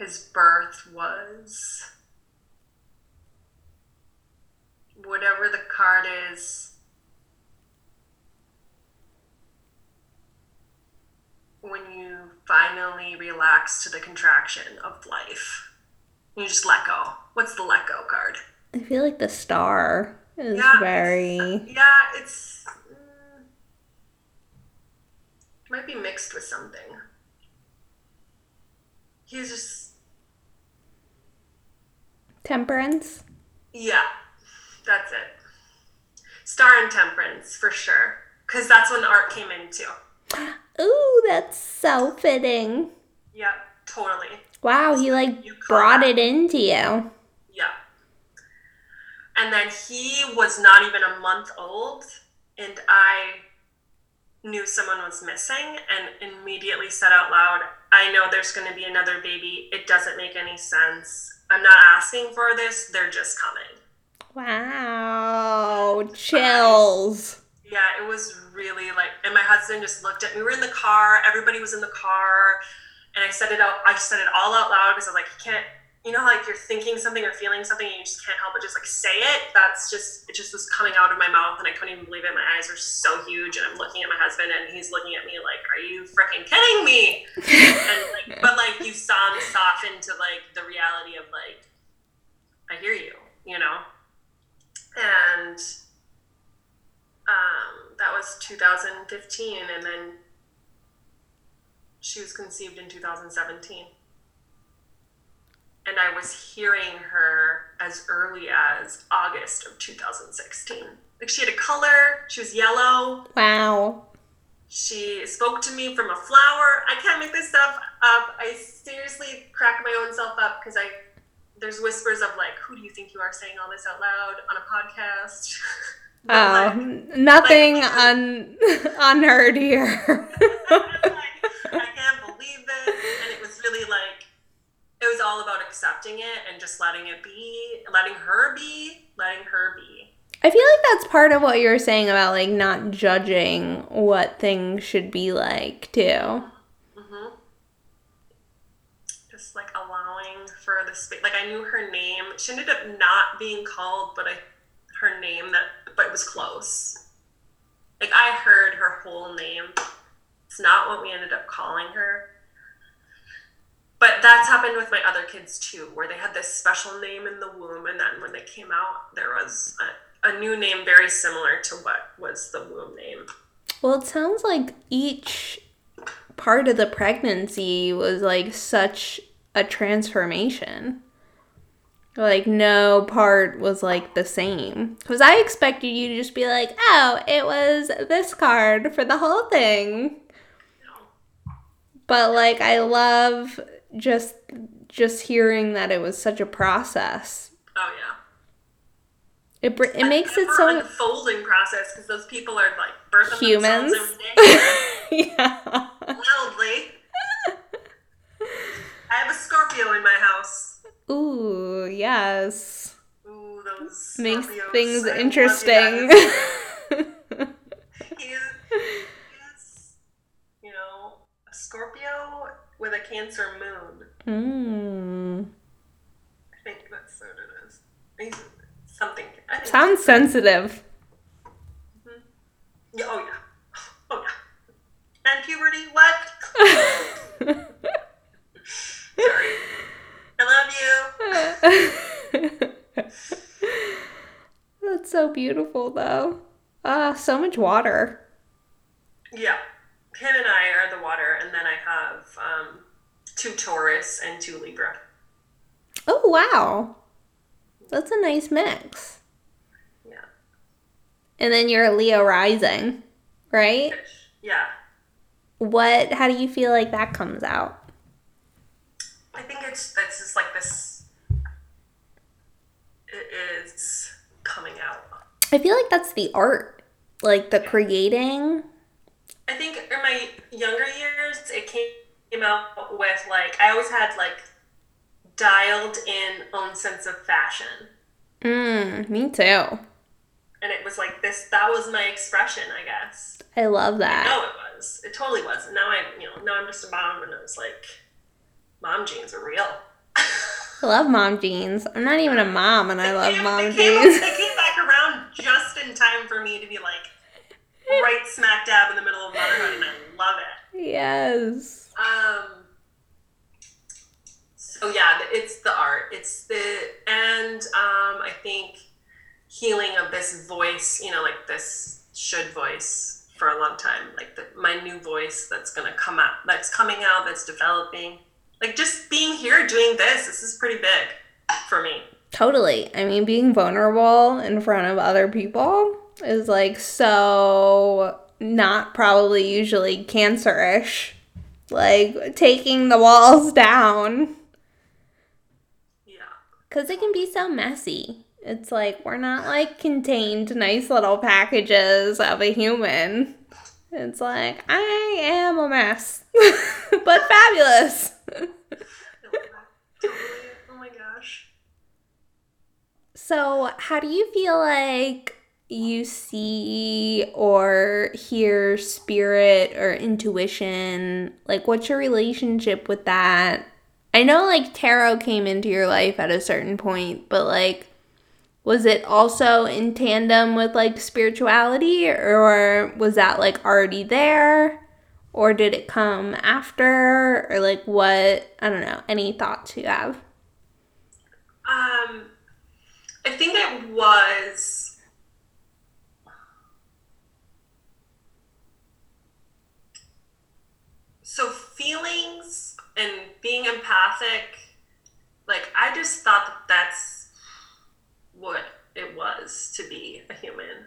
his birth was whatever the card is. When you finally relax to the contraction of life, you just let go. What's the let go card? I feel like the star is Yeah, very. Yeah, it's mm, might be mixed with something. He's just Temperance? yeah, that's it. Star and Temperance for sure, because that's when art came into. Ooh, that's so fitting. Yeah, totally. Wow, he like brought it into you. Yeah. And then he was not even a month old, and I knew someone was missing and immediately said out loud, I know there's going to be another baby. It doesn't make any sense. I'm not asking for this. They're just coming. Wow, uh, chills. Yeah, it was really like, and my husband just looked at me. We were in the car. Everybody was in the car. And I said it out, I said it all out loud because I was like, you can't, you know, like you're thinking something or feeling something and you just can't help but just like say it. That's just, it just was coming out of my mouth and I couldn't even believe it. My eyes are so huge and I'm looking at my husband and he's looking at me like, are you freaking kidding me? and like, but like you saw him soften to like the reality of like, I hear you, you know? And um, that was 2015 and then she was conceived in 2017 and i was hearing her as early as august of 2016 like she had a color she was yellow. Wow. she spoke to me from a flower. I can't make this stuff up. I seriously crack my own self up because i there's whispers of like who do you think you are saying all this out loud on a podcast Oh, like, nothing like- un unheard here. like, I can't believe it. And it was really like, it was all about accepting it and just letting it be, letting her be, letting her be. I feel like that's part of what you were saying about like not judging what things should be like too. hmm Just like allowing for the space. Like I knew her name. She ended up not being called, but I her name that, but it was close. Like I heard her whole name. It's not what we ended up calling her. But that's happened with my other kids too, where they had this special name in the womb, and then when they came out, there was a, a new name very similar to what was the womb name. Well, it sounds like each part of the pregnancy was like such a transformation. Like no part was like the same. Cuz I expected you to just be like, "Oh, it was this card for the whole thing." But like I love just just hearing that it was such a process. Oh yeah. It br- it makes it so unfolding process because those people are like Humans. themselves every day yeah. wildly. I have a Scorpio in my house. Ooh, yes. Ooh, those Makes Scorpios. things I interesting. He is, you know, a Scorpio with a Cancer moon. mm. I think that's what it is. He's something. Sounds sensitive. Yeah, oh yeah. Oh yeah. And puberty, what? Sorry. I love you. That's so beautiful, though. Ah, so much water. Yeah. Him and I are the water, and then I have um, two Taurus and two Libra. Oh, wow. That's a nice mix. Yeah. And then you're a Leo rising, right? Yeah. What, how do you feel like that comes out? I think it's it's just like this. It is coming out. I feel like that's the art, like the creating. I think in my younger years, it came out with like I always had like dialed in own sense of fashion, Mm, me too. and it was like this. That was my expression, I guess. I love that. No, it was. It totally was. And now I'm, you know, now I'm just a mom, and it's like, mom jeans are real. I love mom jeans. I'm not even a mom, and I love They- mom they came, jeans. They came back around just in time for me to be like right smack dab in the middle of motherhood, and I love it. Yes. Um. So yeah, it's the art. It's the and um, I think healing of this voice. You know, like this should voice for a long time. Like the, my new voice that's gonna come out. That's coming out. That's developing. Like just being here doing this. This is pretty big for me. Totally. I mean, being vulnerable in front of other people is like so not probably usually cancerish. Like taking the walls down Yeah. because it can be so messy. It's like we're not like contained nice little packages of a human. It's like I am a mess, but fabulous. Totally. Oh my gosh. So, how do you feel like you see or hear spirit or intuition? Like, what's your relationship with that? I know, like, tarot came into your life at a certain point, but, like, was it also in tandem with, like, spirituality, or was that, like, already there? Or did it come after? Or, like, what? I don't know. Any thoughts you have? Um, I think it was. So feelings and being empathic, like I just thought that that's what it was to be a human.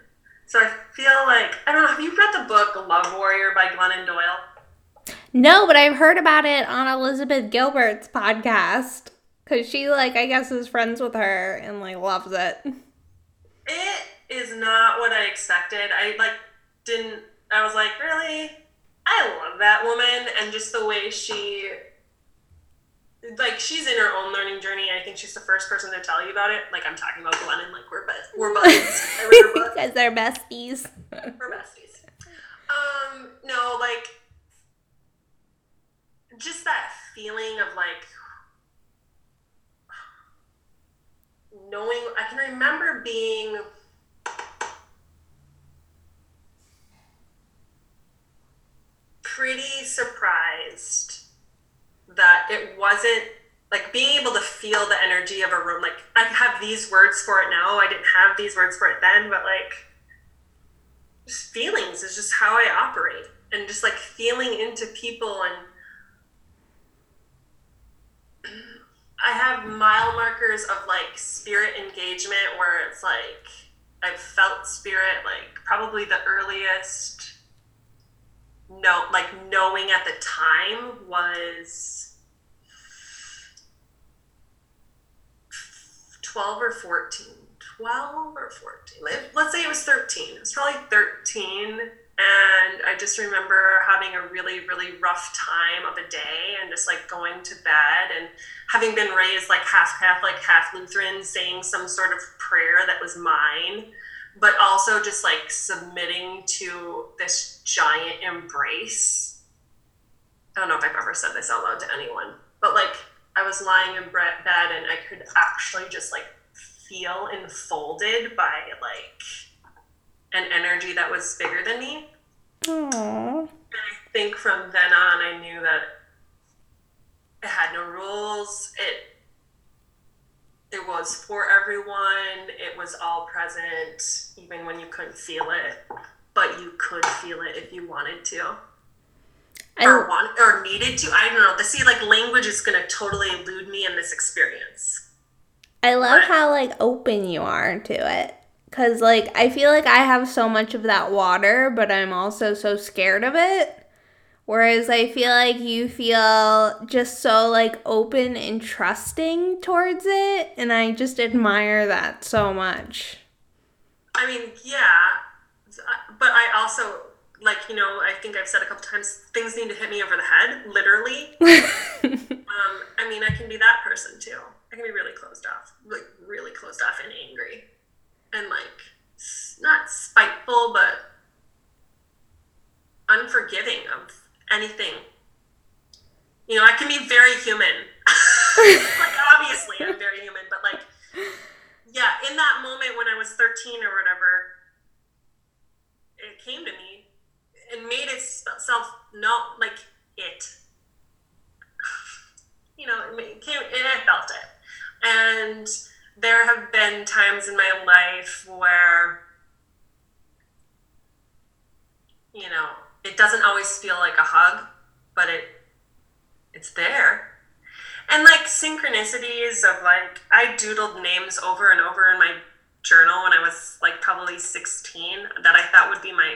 So I feel like I don't know. Have you read the book Love Warrior by Glennon Doyle? No, but I've heard about it on Elizabeth Gilbert's podcast. Cause she like I guess is friends with her and like loves it. It is not what I expected. I like didn't. I was like, really? I love that woman, and just the way she like she's in her own learning journey. I think she's the first person to tell you about it. Like I'm talking about Glennon, like we're best, we're buddies. Because they're besties. we're besties. Um, no, like just that feeling of like knowing. I can remember being. Pretty surprised that it wasn't like being able to feel the energy of a room. Like I have these words for it now. I didn't have these words for it then, but like just feelings is just how I operate. And just like feeling into people and I have mile markers of like spirit engagement where it's like I've felt spirit like probably the earliest no like knowing at the time was 12 or 14 12 or 14 let's say it was 13 it was probably 13 and I just remember having a really, really rough time of a day and just like going to bed and having been raised like half Catholic, half Lutheran, saying some sort of prayer that was mine, but also just like submitting to this giant embrace. I don't know if I've ever said this out loud to anyone, but like I was lying in bed and I could actually just like feel enfolded by like an energy that was bigger than me. Aww. And I think from then on, I knew that it had no rules. It it was for everyone. It was all present, even when you couldn't feel it. But you could feel it if you wanted to. I, or want or needed to. I don't know. The see like language is gonna totally elude me in this experience. I love but, how like open you are to it. Cause like I feel like I have so much of that water, but I'm also so scared of it. Whereas I feel like you feel just so like open and trusting towards it, and I just admire that so much. I mean, yeah, but I also like you know I think I've said a couple times things need to hit me over the head, literally. um, I mean, I can be that person too. I can be really closed off, like really closed off and angry and like not spiteful but unforgiving of anything. You know, I can be very human. like obviously I'm very human, but like yeah, in that moment when I was 13 or whatever, it came to me and made itself not like it. you know, it came and I felt it. And there have been times in my life where you know it doesn't always feel like a hug but it it's there and like synchronicities of like i doodled names over and over in my journal when i was like probably 16 that i thought would be my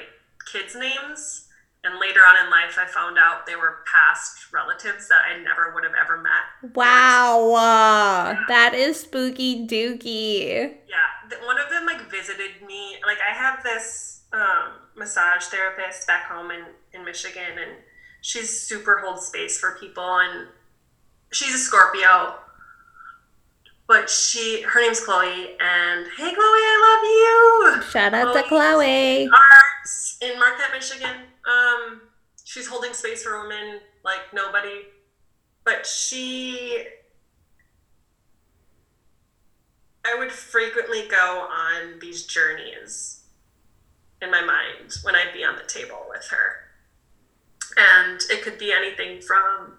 kids names and later on in life, I found out they were past relatives that I never would have ever met. Wow, yeah. that is spooky dooky. Yeah, one of them like visited me. Like I have this um, massage therapist back home in in Michigan, and she's super holds space for people, and she's a Scorpio. But she, her name's Chloe, and hey, Chloe, I love you. Shout out to Chloe. Arts in Marquette, Michigan um, she's holding space for women like nobody. But she, I would frequently go on these journeys in my mind when I'd be on the table with her. And it could be anything from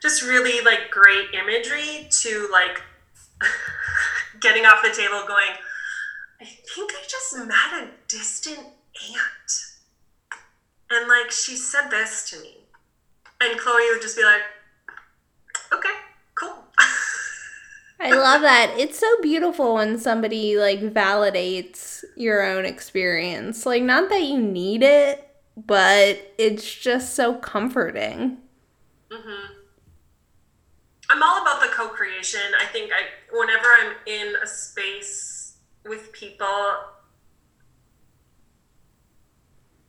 just really like great imagery to like getting off the table going, I think I just met a distant aunt. And like she said this to me. And Chloe would just be like, okay, cool. I love that. It's so beautiful when somebody like validates your own experience. Like not that you need it, but it's just so comforting. Mhm. I'm all about the co-creation. I think I whenever I'm in a space with people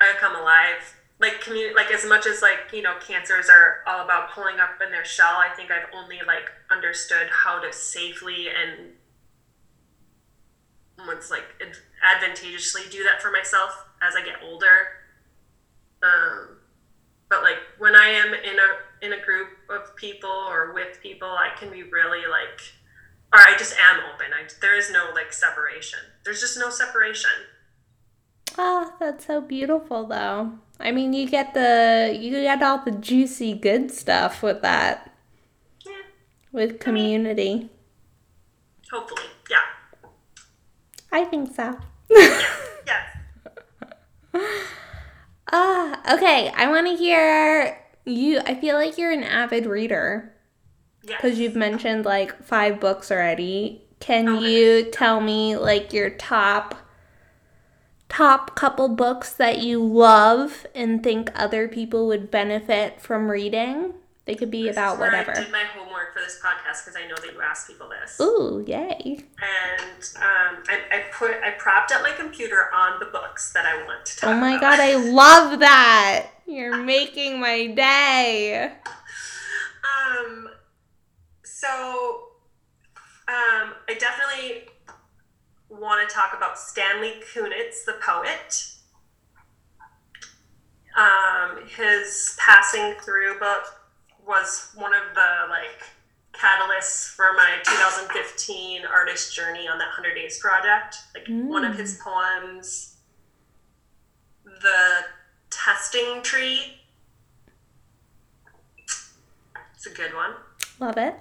I come alive. Like community, like as much as like you know cancers are all about pulling up in their shell i think i've only like understood how to safely and what's like advantageously do that for myself as i get older. Um, but like when i am in a in a group of people or with people i can be really like or i just am open. I, there is no like separation. There's just no separation Oh, that's so beautiful though. I mean, you get the you get all the juicy good stuff with that. yeah With community. hopefully yeah I think so. yes Ah, okay. I want to hear you. I feel like you're an avid reader yes because you've mentioned like five books already. Can Okay. you tell me like your top top couple books that you love and think other people would benefit from reading? They could be This is about whatever. I did my homework for this podcast because I know that you ask people this. Ooh, yay. And um, I, I put I propped up my computer on the books that I want to talk Oh my about. god, I love that. You're making my day. Um, so um, I definitely want to talk about Stanley Kunitz, the poet. Um, his passing through book was one of the like catalysts for my 2015 artist journey on that 100 days project. Like one of his poems, "The Testing Tree." It's a good one. Love it.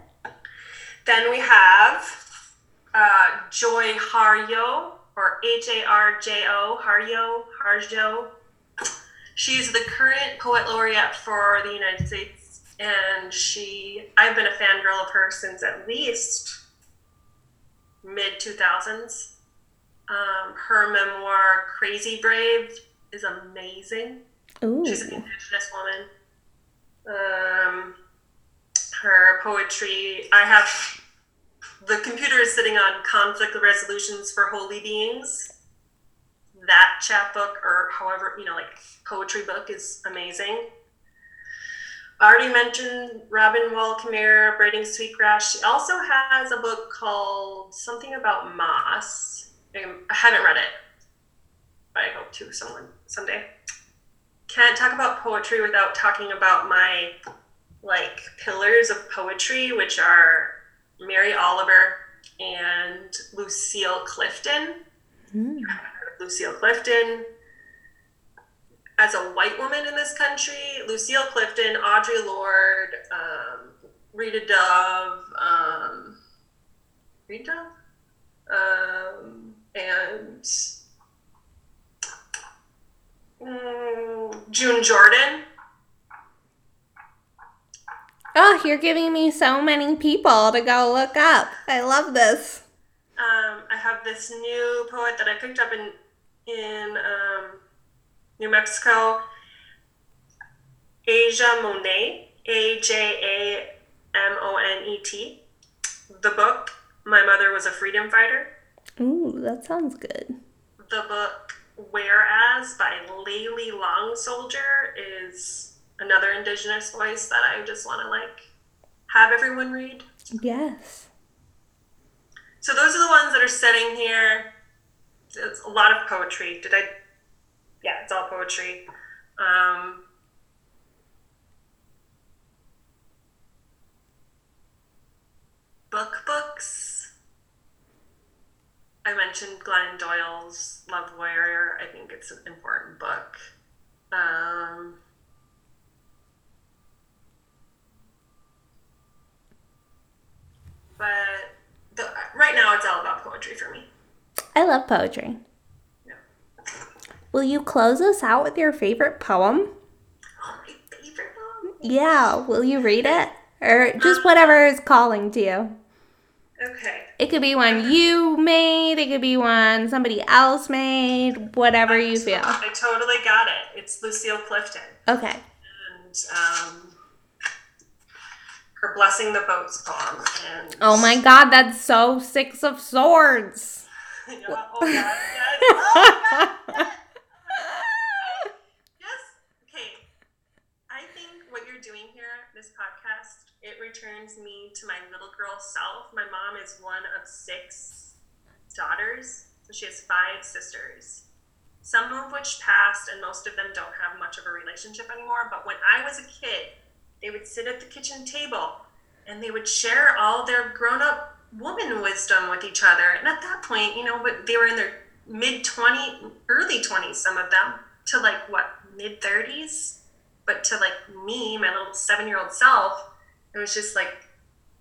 Then we have uh, Joy Harjo, or H A R J O, Harjo, Harjo. She's the current poet laureate for the United States, and she, I've been a fangirl of her since at least mid 2000s. Um, her memoir, Crazy Brave, is amazing. Ooh. She's an indigenous woman. Um, her poetry, I have the computer is sitting on conflict resolutions for holy beings. That chapbook, or however, you know, like poetry book, is amazing. I already mentioned Robin Wall Kimmerer, Braiding Sweetgrass. She also has a book called something about moss. I haven't read it, but I hope to someone someday can't talk about poetry without talking about my like pillars of poetry, which are Mary Oliver and Lucille Clifton. Mm. Lucille Clifton. As a white woman in this country, Lucille Clifton, Audre Lorde, um, Rita Dove, um, Rita Dove, um, and mm, June Jordan. Oh, you're giving me so many people to go look up. I love this. Um, I have this new poet that I picked up in in um, New Mexico, Aja Monet, A J A M O N E T. The book, My Mother Was a Freedom Fighter. Ooh, that sounds good. The book, Whereas by Layli Long Soldier is another Indigenous voice that I just want to like have everyone read. Yes. So those are the ones that are sitting here. It's a lot of poetry. Did I? Yeah, it's all poetry. Um, book books. I mentioned Glennon Doyle's Love Warrior. I think it's an important book. Um, but the, right now it's all about poetry for me. I love poetry. Yeah. Will you close us out with your favorite poem? Oh, my favorite poem. Yeah, will you read it? Or just whatever is calling to you. Okay. It could be one you made, it could be one somebody else made, whatever you feel. I totally got it. It's Lucille Clifton. Okay. And um, her Blessing the Boats poem. And Oh my god, that's so Six of Swords. Yeah, oh God, yes. Oh God, yes. Yes. Okay. I think what you're doing here, this podcast. It returns me to my little girl self. My mom is one of six daughters, so she has five sisters, some of which passed, and most of them don't have much of a relationship anymore. But when I was a kid, they would sit at the kitchen table and they would share all their grown up woman wisdom with each other. And at that point, you know, they were in their mid 20, early 20s, some of them, to like what, mid 30s? But to like me, my little seven year old self, it was just like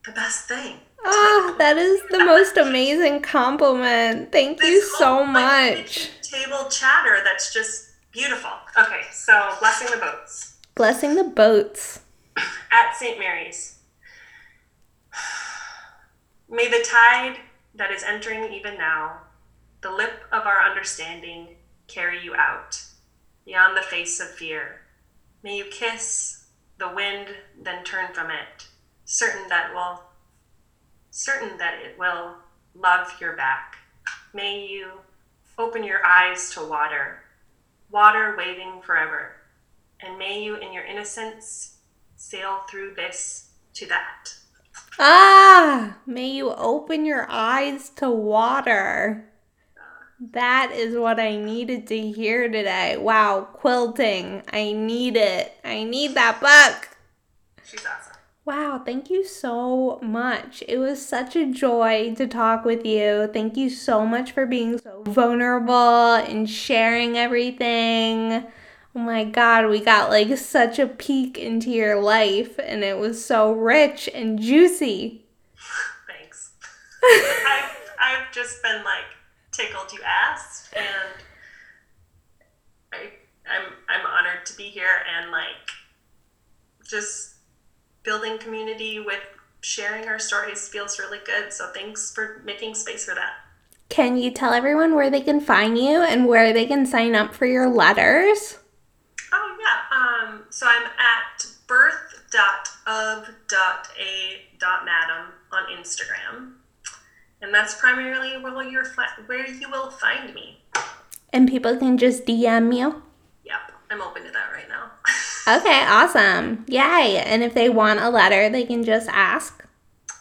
the best thing. Oh, that is the most amazing compliment. Thank this you so much. Table chatter that's just beautiful. Okay, so blessing the boats. Blessing the boats. At St. Mary's. May the tide that is entering even now, the lip of our understanding, carry you out beyond the face of fear. May you kiss the wind, then turn from it, certain that will certain that it will love your back. May you open your eyes to water, water waving forever, and may you in your innocence sail through this to that. Ah, may you open your eyes to water. That is what I needed to hear today. Wow, quilting. I need it. I need that book. She's awesome. Wow, thank you so much. It was such a joy to talk with you. Thank you so much for being so vulnerable and sharing everything. Oh my god, we got like such a peek into your life and it was so rich and juicy. Thanks. I've, I've just been like tickled you asked and I I'm I'm honored to be here and like just building community with sharing our stories feels really good. So thanks for making space for that. Can you tell everyone where they can find you and where they can sign up for your letters? Um, so I'm at birth.of.a.madam on Instagram. And that's primarily where you're where you will find me. And people can just DM you? Yep. I'm open to that right now. okay, awesome. Yay. And if they want a letter, they can just ask?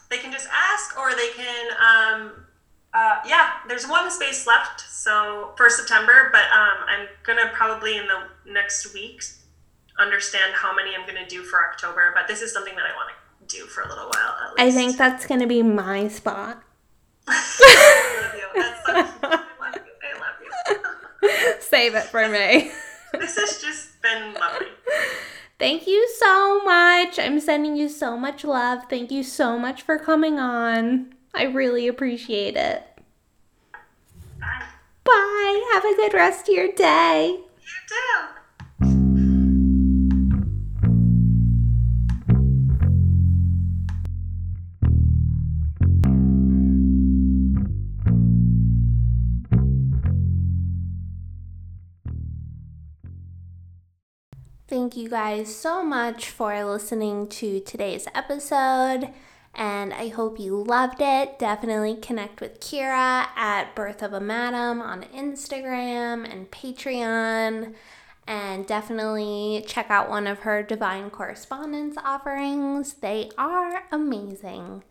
They can just ask or they can um uh, yeah, there's one space left, so for September, but um, I'm gonna probably in the next week understand how many I'm gonna do for October. But this is something that I want to do for a little while. I think that's gonna be my spot. I love you. That's so. I love you. I love you. Save it for me. this has just been lovely. Thank you so much. I'm sending you so much love. Thank you so much for coming on. I really appreciate it. Bye. Bye. Have a good rest of your day. You too. Thank you guys so much for listening to today's episode and I hope you loved it. Definitely connect with Kira at Birth of a Madam on Instagram and Patreon. And definitely check out one of her Divine Correspondence offerings. They are amazing.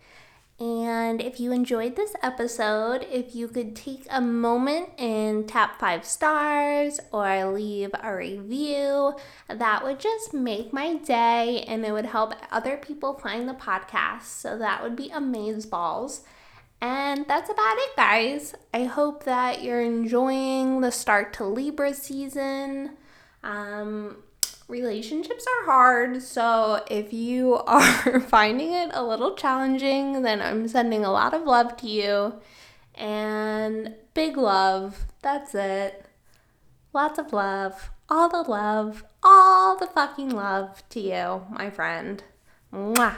And if you enjoyed this episode, if you could take a moment and tap five stars or leave a review, that would just make my day and it would help other people find the podcast. So that would be amazeballs. And that's about it, guys. I hope that you're enjoying the start to Libra season. Um, relationships are hard. So if you are finding it a little challenging, then I'm sending a lot of love to you. And big love. That's it. Lots of love. All the love. All the fucking love to you, my friend. Mwah.